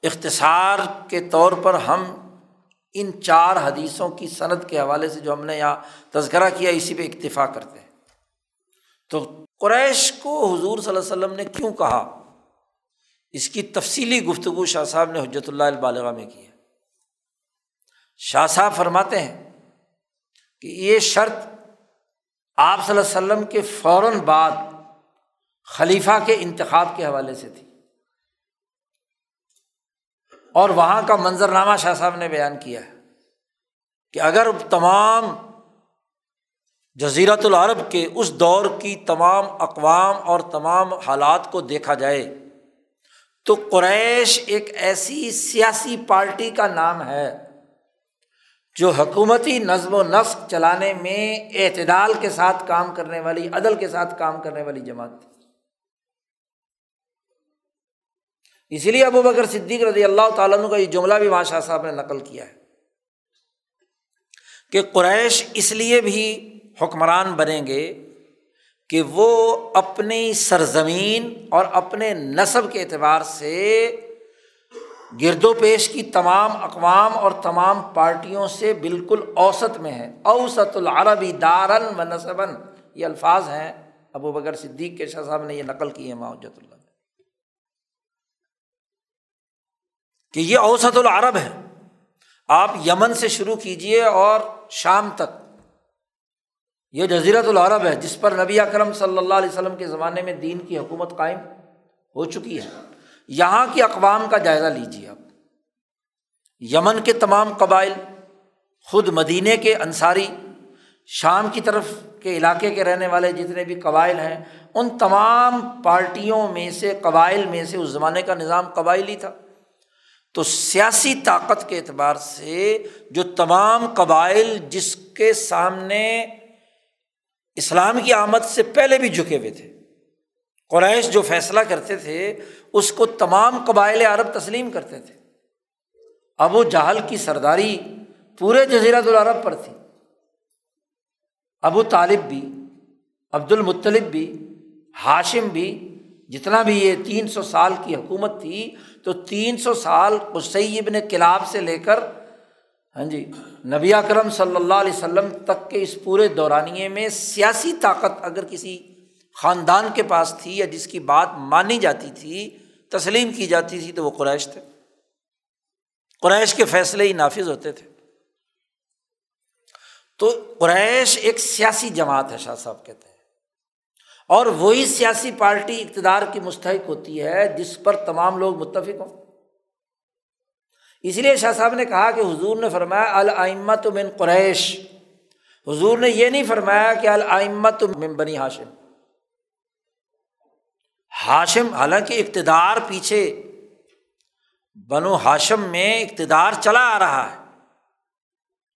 اختصار کے طور پر ہم ان چار حدیثوں کی صنعت کے حوالے سے جو ہم نے یہاں تذکرہ کیا، اسی پہ اکتفا کرتے ہیں۔ تو قریش کو حضور صلی اللہ علیہ وسلم نے کیوں کہا؟ اس کی تفصیلی گفتگو شاہ صاحب نے حجرت اللہ البالغ میں کی ہے۔ شاہ صاحب فرماتے ہیں کہ یہ شرط آپ صلی اللہ علیہ وسلم کے فوراً بعد خلیفہ کے انتخاب کے حوالے سے تھی۔ اور وہاں کا منظرنامہ شاہ صاحب نے بیان کیا ہے کہ اگر تمام جزیرت العرب کے اس دور کی تمام اقوام اور تمام حالات کو دیکھا جائے تو قریش ایک ایسی سیاسی پارٹی کا نام ہے جو حکومتی نظم و نسق چلانے میں اعتدال کے ساتھ کام کرنے والی، عدل کے ساتھ کام کرنے والی جماعت تھی اسی لیے ابو بکر صدیق رضی اللہ تعالیٰ عنہ کا یہ جملہ بھی شاہ صاحب نے نقل کیا ہے کہ قریش اس لیے بھی حکمران بنیں گے کہ وہ اپنی سرزمین اور اپنے نصب کے اعتبار سے گرد و پیش کی تمام اقوام اور تمام پارٹیوں سے بالکل اوسط میں ہے اوسط العربی دارن و نصباً یہ الفاظ ہیں۔ ابو بکر صدیق کے شاہ صاحب نے یہ نقل کی ہے معجت اللہ۔ کہ یہ اوسط العرب ہے آپ یمن سے شروع کیجیے اور شام تک۔ یہ جزیرت العرب ہے، جس پر نبی اکرم صلی اللہ علیہ وسلم کے زمانے میں دین کی حکومت قائم ہو چکی ہے۔ یہاں کی اقوام کا جائزہ لیجیے آپ۔ یمن کے تمام قبائل، خود مدینے کے انصاری، شام کی طرف کے علاقے کے رہنے والے جتنے بھی قبائل ہیں، ان تمام پارٹیوں میں سے، قبائل میں سے، اس زمانے کا نظام قبائلی تھا۔ تو سیاسی طاقت کے اعتبار سے جو تمام قبائل جس کے سامنے اسلام کی آمد سے پہلے بھی جھکے ہوئے تھے، قریش جو فیصلہ کرتے تھے، اس کو تمام قبائل عرب تسلیم کرتے تھے۔ ابو جہل کی سرداری پورے جزیرت العرب پر تھی۔ ابو طالب بھی عبد المطلب بھی، ہاشم بھی، جتنا بھی یہ تین سو سال کی حکومت تھی تو تین سو سال اسیب نے کلاب سے لے کر ہاں جی نبی اکرم صلی اللہ علیہ وسلم تک کے اس پورے دورانیے میں سیاسی طاقت اگر کسی خاندان کے پاس تھی یا جس کی بات مانی جاتی تھی، تسلیم کی جاتی تھی، تو وہ قریش تھے۔ قریش کے فیصلے ہی نافذ ہوتے تھے۔ تو قریش ایک سیاسی جماعت ہے، شاہ صاحب کہتے ہیں۔ اور وہی سیاسی پارٹی اقتدار کی مستحق ہوتی ہے جس پر تمام لوگ متفق ہوں۔ اس لیے شاہ صاحب نے کہا کہ حضور نے فرمایا المت من قریش۔ حضور نے یہ نہیں فرمایا کہ المت من بنی ہاشم۔ ہاشم، حالانکہ اقتدار پیچھے بنو ہاشم میں اقتدار چلا آ رہا ہے،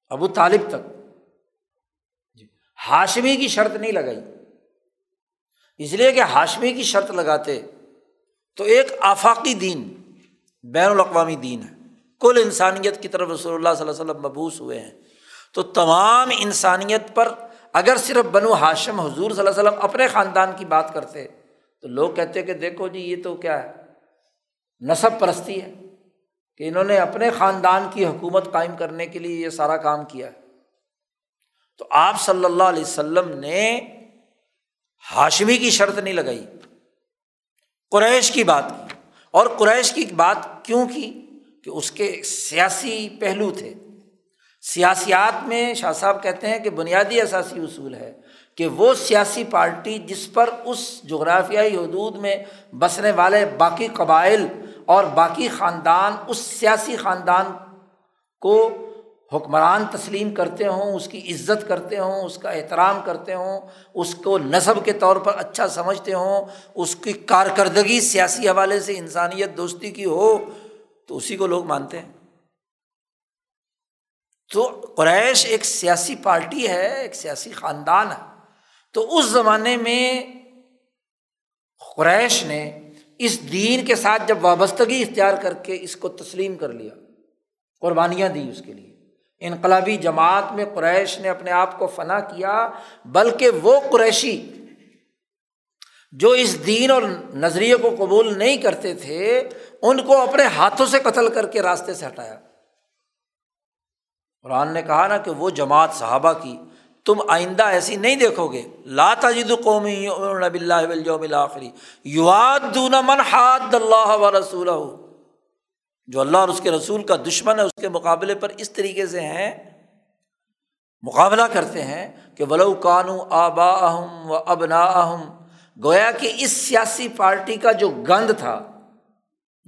ابو طالب تک۔ جی، ہاشمی کی شرط نہیں لگائی۔ اس لیے کہ ہاشمی کی شرط لگاتے تو ایک آفاقی دین، بین الاقوامی دین ہے۔ کل انسانیت کی طرف رسول اللہ صلی اللہ علیہ وسلم مبوس ہوئے ہیں۔ تو تمام انسانیت پر اگر صرف بنو ہاشم حضور صلی اللہ علیہ وسلم اپنے خاندان کی بات کرتے، تو لوگ کہتے کہ دیکھو جی یہ تو کیا ہے؟ نصب پرستی ہے کہ انہوں نے اپنے خاندان کی حکومت قائم کرنے کے لیے یہ سارا کام کیا ہے۔ تو آپ صلی اللہ علیہ وسلم نے ہاشمی کی شرط نہیں لگائی، قریش کی بات کی۔ اور قریش کی بات کیوں کی؟ کہ اس کے سیاسی پہلو تھے۔ سیاسیات میں شاہ صاحب کہتے ہیں کہ بنیادی اثاثی اصول ہے کہ وہ سیاسی پارٹی جس پر اس جغرافیائی حدود میں بسنے والے باقی قبائل اور باقی خاندان، اس سیاسی خاندان کو حکمران تسلیم کرتے ہوں، اس کی عزت کرتے ہوں، اس کا احترام کرتے ہوں، اس کو نصب کے طور پر اچھا سمجھتے ہوں، اس کی کارکردگی سیاسی حوالے سے انسانیت دوستی کی ہو، تو اسی کو لوگ مانتے ہیں۔ تو قریش ایک سیاسی پارٹی ہے، ایک سیاسی خاندان ہے۔ تو اس زمانے میں قریش نے اس دین کے ساتھ جب وابستگی اختیار کر کے اس کو تسلیم کر لیا، قربانیاں دی اس کے لیے۔ انقلابی جماعت میں قریش نے اپنے آپ کو فنا کیا، بلکہ وہ قریشی جو اس دین اور نظریے کو قبول نہیں کرتے تھے، ان کو اپنے ہاتھوں سے قتل کر کے راستے سے ہٹایا۔ قرآن نے کہا نا کہ وہ جماعت صحابہ کی، تم آئندہ ایسی نہیں دیکھو گے۔ لا تجد قومی نب اللہ آخری یواد من حاد اللہ و رسول جو اللہ اور اس کے رسول کا دشمن ہے، اس کے مقابلے پر اس طریقے سے ہیں، مقابلہ کرتے ہیں کہ ولو کانو آبا اہم و ابنا اہم گویا کہ اس سیاسی پارٹی کا جو گند تھا،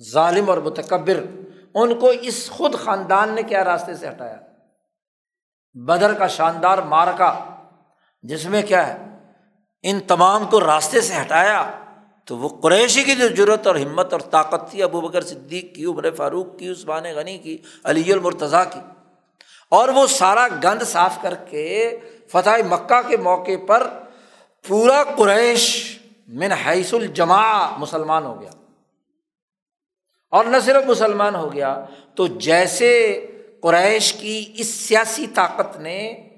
ظالم اور متکبر، ان کو اس خود خاندان نے کیا راستے سے ہٹایا؟ بدر کا شاندار مارکا جس میں کیا ہے، ان تمام کو راستے سے ہٹایا۔ تو وہ قریشی کی جو ضرورت اور ہمت اور طاقت تھی، ابو بکر صدیق کی، عمر فاروق کی، عثمان غنی کی، علی المرتضیٰ کی۔ اور وہ سارا گند صاف کر کے فتح مکہ کے موقع پر پورا قریش من حیث الجماع مسلمان ہو گیا۔ اور نہ صرف مسلمان ہو گیا، تو جیسے قریش کی اس سیاسی طاقت نے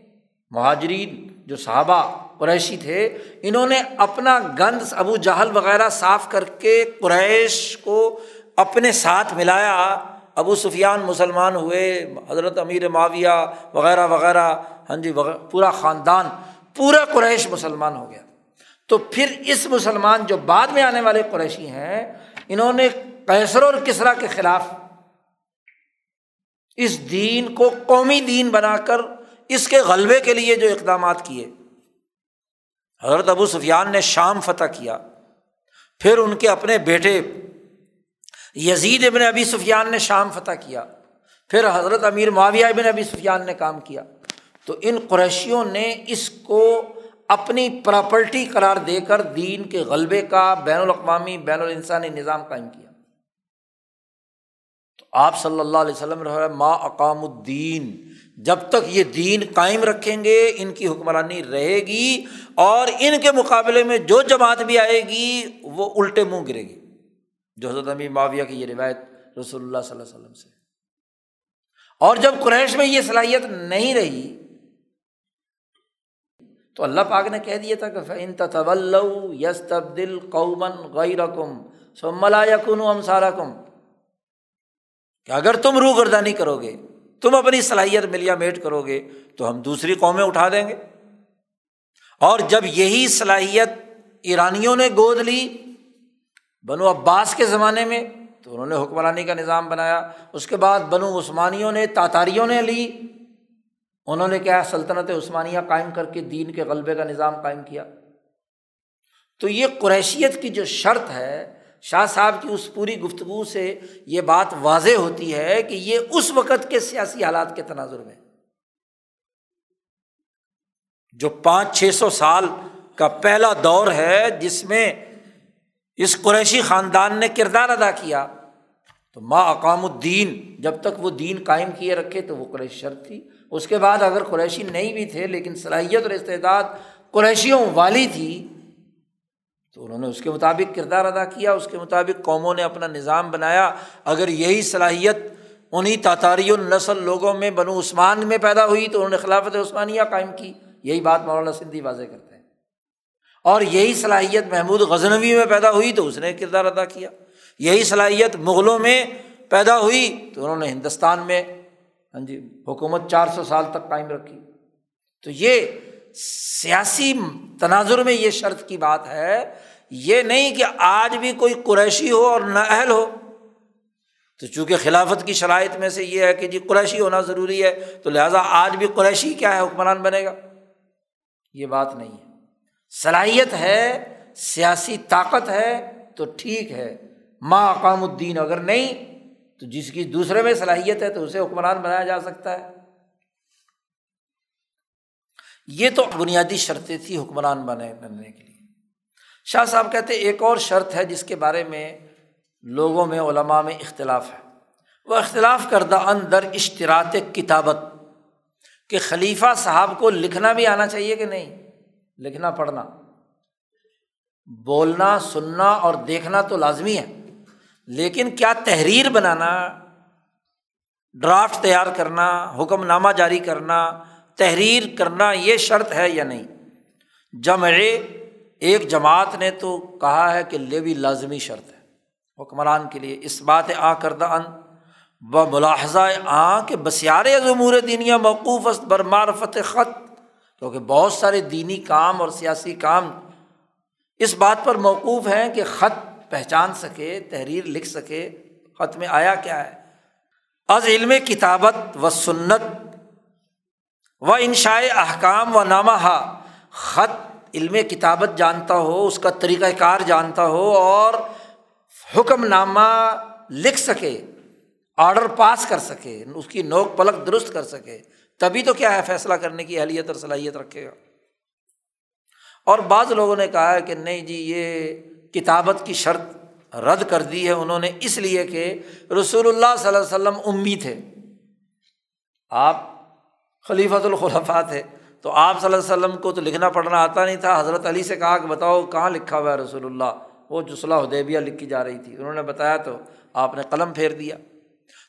مہاجرین، جو صحابہ قریشی تھے، انہوں نے اپنا گند ابو جہل وغیرہ صاف کر کے قریش کو اپنے ساتھ ملایا۔ ابو سفیان مسلمان ہوئے، حضرت امیر معاویہ وغیرہ وغیرہ ہاں جی پورا خاندان، پورا قریش مسلمان ہو گیا۔ تو پھر اس مسلمان جو بعد میں آنے والے قریشی ہیں، انہوں نے کیسر اور کسرا کے خلاف اس دین کو قومی دین بنا کر اس کے غلبے کے لیے جو اقدامات کیے۔ حضرت ابو سفیان نے شام فتح کیا۔ پھر ان کے اپنے بیٹے یزید ابن ابی سفیان نے شام فتح کیا۔ پھر حضرت امیر معاویہ ابن ابی سفیان نے کام کیا۔ تو ان قریشیوں نے اس کو اپنی پراپرٹی قرار دے کر دین کے غلبے کا، بین الاقوامی، بین الانسانی نظام قائم کیا۔ تو آپ صلی اللہ علیہ وسلم ما اقام الدین جب تک یہ دین قائم رکھیں گے، ان کی حکمرانی رہے گی اور ان کے مقابلے میں جو جماعت بھی آئے گی، وہ الٹے منہ گرے گی۔ جو حضرت امی معاویہ کی یہ روایت رسول اللہ صلی اللہ علیہ وسلم سے۔ اور جب قریش میں یہ صلاحیت نہیں رہی، تو اللہ پاک نے کہہ دیا تھا کہ فن تطول یس تبدیل قومن غیر کم سملا یقن کم کہ اگر تم روح گردانی کرو گے تم اپنی صلاحیت ملیا میٹ کرو گے تو ہم دوسری قومیں اٹھا دیں گے۔ اور جب یہی صلاحیت ایرانیوں نے گود لی، بنو عباس کے زمانے میں، تو انہوں نے حکمرانی کا نظام بنایا۔ اس کے بعد بنو عثمانیوں نے، تاتاریوں نے لی۔ انہوں نے کیا، سلطنت عثمانیہ قائم کر کے دین کے غلبے کا نظام قائم کیا۔ تو یہ قریشیت کی جو شرط ہے شاہ صاحب کی اس پوری گفتگو سے یہ بات واضح ہوتی ہے کہ یہ اس وقت کے سیاسی حالات کے تناظر میں جو پانچ چھ سو سال کا پہلا دور ہے جس میں اس قریشی خاندان نے کردار ادا کیا، تو ماں اقام الدین، جب تک وہ دین قائم کیے رکھے تو وہ قریش شرط تھی۔ اس کے بعد اگر قریشی نہیں بھی تھے، لیکن صلاحیت اور استعداد قریشیوں والی تھی تو انہوں نے اس کے مطابق کردار ادا کیا، اس کے مطابق قوموں نے اپنا نظام بنایا۔ اگر یہی صلاحیت انہیں تاتاری النسل لوگوں میں بنو عثمان میں پیدا ہوئی تو انہوں نے خلافت عثمانیہ قائم کی۔ یہی بات مولانا سندھی واضح کرتے ہیں۔ اور یہی صلاحیت محمود غزنوی میں پیدا ہوئی تو اس نے کردار ادا کیا۔ یہی صلاحیت مغلوں میں پیدا ہوئی تو انہوں نے ہندوستان میں ہاں جی حکومت چار سو سال تک قائم رکھی۔ تو یہ سیاسی تناظر میں یہ شرط کی بات ہے، یہ نہیں کہ آج بھی کوئی قریشی ہو اور نہ اہل ہو۔ تو چونکہ خلافت کی شرائط میں سے یہ ہے کہ جی قریشی ہونا ضروری ہے، تو لہٰذا آج بھی قریشی کیا ہے، حکمران بنے گا۔ یہ بات نہیں ہے۔ صلاحیت ہے، سیاسی طاقت ہے، تو ٹھیک ہے۔ ماں اقام الدین اگر نہیں، تو جس کی دوسرے میں صلاحیت ہے، تو اسے حکمران بنایا جا سکتا ہے۔ یہ تو بنیادی شرطیں تھی حکمران بنے بننے کے لیے۔ شاہ صاحب کہتے ایک اور شرط ہے جس کے بارے میں لوگوں میں علماء میں اختلاف ہے۔ وہ اختلاف کردہ اندر اشتراط کتابت، کہ خلیفہ صاحب کو لکھنا بھی آنا چاہیے کہ نہیں؟ لکھنا، پڑھنا۔ بولنا، سننا اور دیکھنا تو لازمی ہے، لیکن کیا تحریر بنانا، ڈرافٹ تیار کرنا حکم نامہ جاری کرنا تحریر کرنا یہ شرط ہے یا نہیں؟ جمع ایک جماعت نے تو کہا ہے کہ لے بھی لازمی شرط ہے۔ حکمران کے لیے اس بات آ کردہ ان ب ملاحظہ آ کہ بسیار ضمور دینیا موقوف است بر معرفت خط۔ کیونکہ بہت سارے دینی کام اور سیاسی کام اس بات پر موقوف ہیں کہ خط پہچان سکے، تحریر لکھ سکے۔ خط میں آیا کیا ہے؟ از علم کتابت و سنت و انشاء احکام و نامہ، خط، علم کتابت جانتا ہو، اس کا طریقۂ کار جانتا ہو اور حکم نامہ لکھ سکے آڈر پاس کر سکے، اس کی نوک پلک درست کر سکے۔ تبھی تو کیا ہے فیصلہ کرنے کی، اہلیت اور صلاحیت رکھے گا۔ اور بعض لوگوں نے کہا ہے کہ نہیں جی یہ کتابت کی شرط رد کر دی ہے انہوں نے، اس لیے کہ رسول اللہ صلی اللہ علیہ وسلم امی تھے۔ آپ خلیفۃ الخلفا تھے۔ تو آپ صلی اللہ علیہ وسلم کو تو لکھنا پڑھنا آتا نہیں تھا۔ حضرت علی سے کہا کہ بتاؤ کہاں لکھا ہوا ہے رسول اللہ؟ وہ جو حدیبیہ لکھی جا رہی تھی۔ انہوں نے بتایا تو آپ نے قلم پھیر دیا۔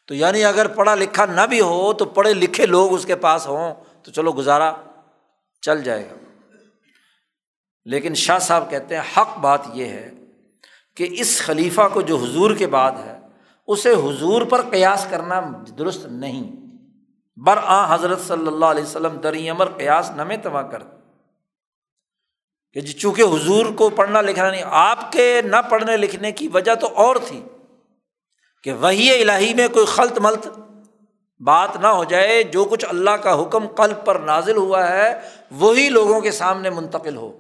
تو یعنی اگر پڑھا لکھا نہ بھی ہو تو پڑھے لکھے لوگ اس کے پاس ہوں تو چلو گزارا چل جائے گا۔ لیکن شاہ صاحب کہتے ہیں حق بات یہ ہے کہ اس خلیفہ کو جو حضور کے بعد ہے، اسے حضور پر قیاس کرنا درست نہیں۔ بر آ حضرت صلی اللہ علیہ وسلم دری امر قیاس نمے تما کر کہ جی چونکہ حضور کو پڑھنا لکھنا نہیں، آپ کے نہ پڑھنے لکھنے کی وجہ تو اور تھی کہ وہی الہی میں کوئی خلط ملت بات نہ ہو جائے، جو کچھ اللہ کا حکم قلب پر نازل ہوا ہے، وہی لوگوں کے سامنے منتقل ہو۔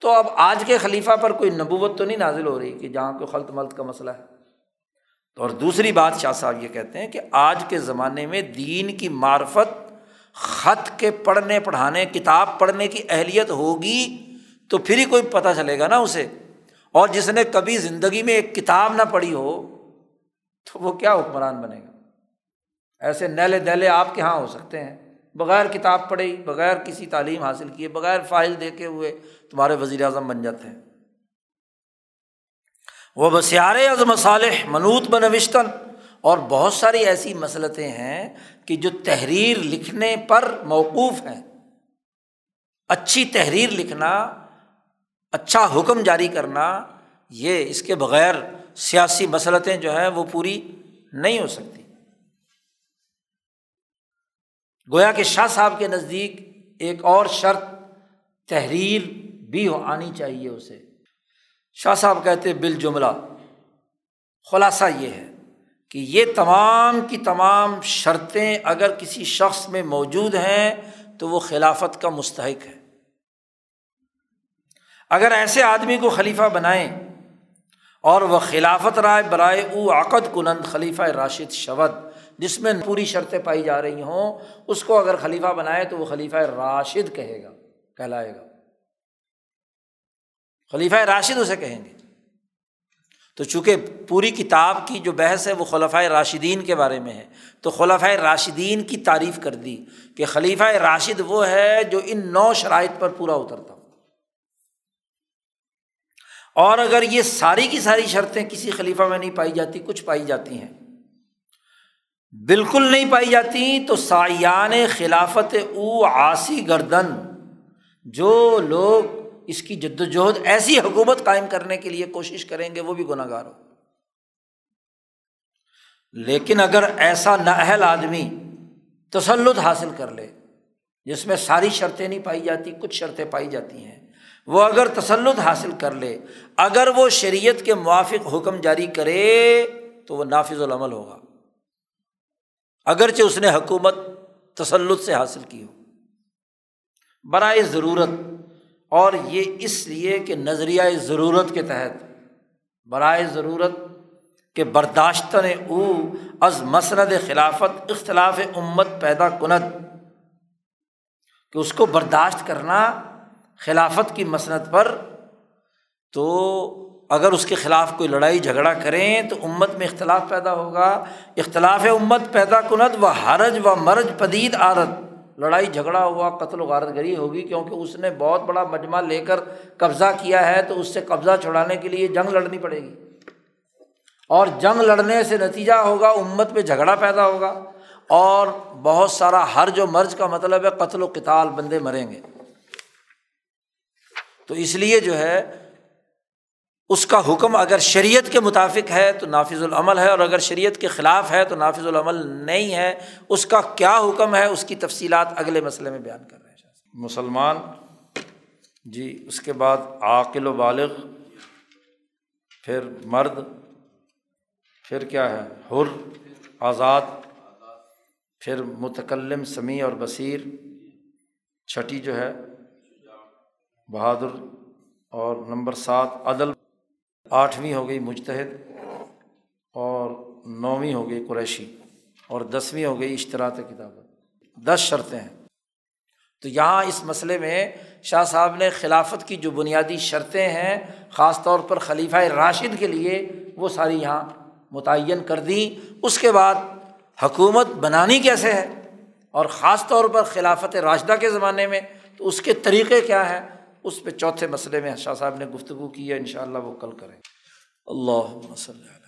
تو اب آج کے خلیفہ پر کوئی نبوت تو نہیں نازل ہو رہی کہ جہاں کوئی خلط ملت کا مسئلہ ہے۔ اور دوسری بات شاہ صاحب یہ کہتے ہیں کہ آج کے زمانے میں دین کی معرفت خط کے پڑھنے، پڑھانے، کتاب پڑھنے کی اہلیت ہوگی تو پھر ہی کوئی پتہ چلے گا نا اسے۔ اور جس نے کبھی زندگی میں ایک کتاب نہ پڑھی ہو تو وہ کیا حکمران بنے گا؟ ایسے نیلے دہلے آپ کے یہاں ہو سکتے ہیں۔ بغیر کتاب پڑھے بغیر کسی تعلیم حاصل کیے، بغیر فائل دیکھے ہوئے تمہارے وزیر اعظم بن جاتے ہیں۔ وہ بسیار از مصالح منوط بنوشتن۔ اور بہت ساری ایسی مسلطیں ہیں کہ جو تحریر لکھنے پر موقوف ہیں۔ اچھی تحریر لکھنا اچھا حکم جاری کرنا، یہ اس کے بغیر سیاسی مسلطیں جو ہیں وہ پوری نہیں ہو سکتی۔ گویا کہ شاہ صاحب کے نزدیک ایک اور شرط تحریر بھی ہو، آنی چاہیے اسے۔ شاہ صاحب کہتے بال جملہ۔ خلاصہ یہ ہے کہ یہ تمام کی تمام شرطیں اگر کسی شخص میں موجود ہیں تو وہ خلافت کا مستحق ہے۔ اگر ایسے آدمی کو خلیفہ بنائیں اور وہ خلافت رائے برائے او عقد کنند خلیفہ راشد شود، جس میں پوری شرطیں پائی جا رہی ہوں، اس کو اگر خلیفہ بنائے تو وہ خلیفہ راشد کہے گا، کہلائے گا۔ خلیفہ راشد اسے کہیں گے۔ تو چونکہ پوری کتاب کی جو بحث ہے وہ خلفۂ راشدین کے بارے میں ہے، تو خلفۂ راشدین کی تعریف کر دی کہ خلیفہ راشد وہ ہے جو ان نو شرائط پر پورا اترتا۔ اور اگر یہ ساری کی ساری شرطیں کسی خلیفہ میں نہیں پائی جاتی، کچھ پائی جاتی ہیں۔ بالکل نہیں پائی جاتی تو سایان خلافت او آسی گردن، جو لوگ اس کی جد وجہد ایسی حکومت قائم کرنے کے لیے کوشش کریں گے، وہ بھی گناہ گار ہو۔ لیکن اگر ایسا نااہل آدمی تسلط حاصل کر لے، جس میں ساری شرطیں نہیں پائی جاتی، کچھ شرطیں پائی جاتی ہیں، وہ اگر تسلط حاصل کر لے، اگر وہ شریعت کے موافق حکم جاری کرے، تو وہ نافذ العمل ہوگا۔ اگرچہ اس نے حکومت تسلط سے حاصل کی ہو۔ برائے ضرورت اور یہ اس لیے کہ نظریۂ ضرورت کے تحت، برائے ضرورت کہ برداشت نے او از مسند خلافت اختلاف امت پیدا کند، کہ اس کو برداشت کرنا خلافت کی مسند پر۔ تو اگر اس کے خلاف کوئی لڑائی جھگڑا کریں تو امت میں اختلاف پیدا ہوگا۔ اختلاف امت پیدا کنت و حرج و مرج، پدید عارت لڑائی جھگڑا ہوا، قتل و غارت گری ہوگی کیونکہ اس نے بہت بڑا مجمع لے کر قبضہ کیا ہے تو اس سے قبضہ چھڑانے کے لیے جنگ لڑنی پڑے گی۔ اور جنگ لڑنے سے نتیجہ ہوگا، امت میں جھگڑا پیدا ہوگا اور بہت سارا حرج و مرج کا مطلب ہے، قتل و کتال بندے مریں گے۔ تو اس لیے جو ہے اس کا حکم اگر شریعت کے مطابق ہے تو نافذ العمل ہے اور اگر شریعت کے خلاف ہے تو نافذ العمل نہیں ہے، اس کا کیا حکم ہے؟ اس کی تفصیلات اگلے مسئلے میں بیان کر رہے ہیں۔ مسلمان جی اس کے بعد عاقل و بالغ، پھر مرد، پھر کیا ہے؟ حر، آزاد، پھر متکلم، سمیع اور بصیر، چھٹی جو ہے، بہادر اور نمبر سات، عدل۔ آٹھویں ہو گئی مجتہد اور نویں ہو گئی قریشی اور دسویں ہو گئی اشتراط کتابت دس شرطیں ہیں۔ تو یہاں اس مسئلے میں شاہ صاحب نے خلافت کی جو بنیادی شرطیں ہیں، خاص طور پر خلیفہ راشد کے لیے وہ ساری یہاں متعین کر دیں اس کے بعد حکومت بنانی کیسے ہے؟ اور خاص طور پر خلافت راشدہ کے زمانے میں تو اس کے طریقے کیا ہیں؟ اس پہ چوتھے مسئلے میں شاہ صاحب نے گفتگو کی ہے ان شاء اللہ وہ کل کریں۔ اللہ وسلم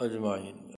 اجمائن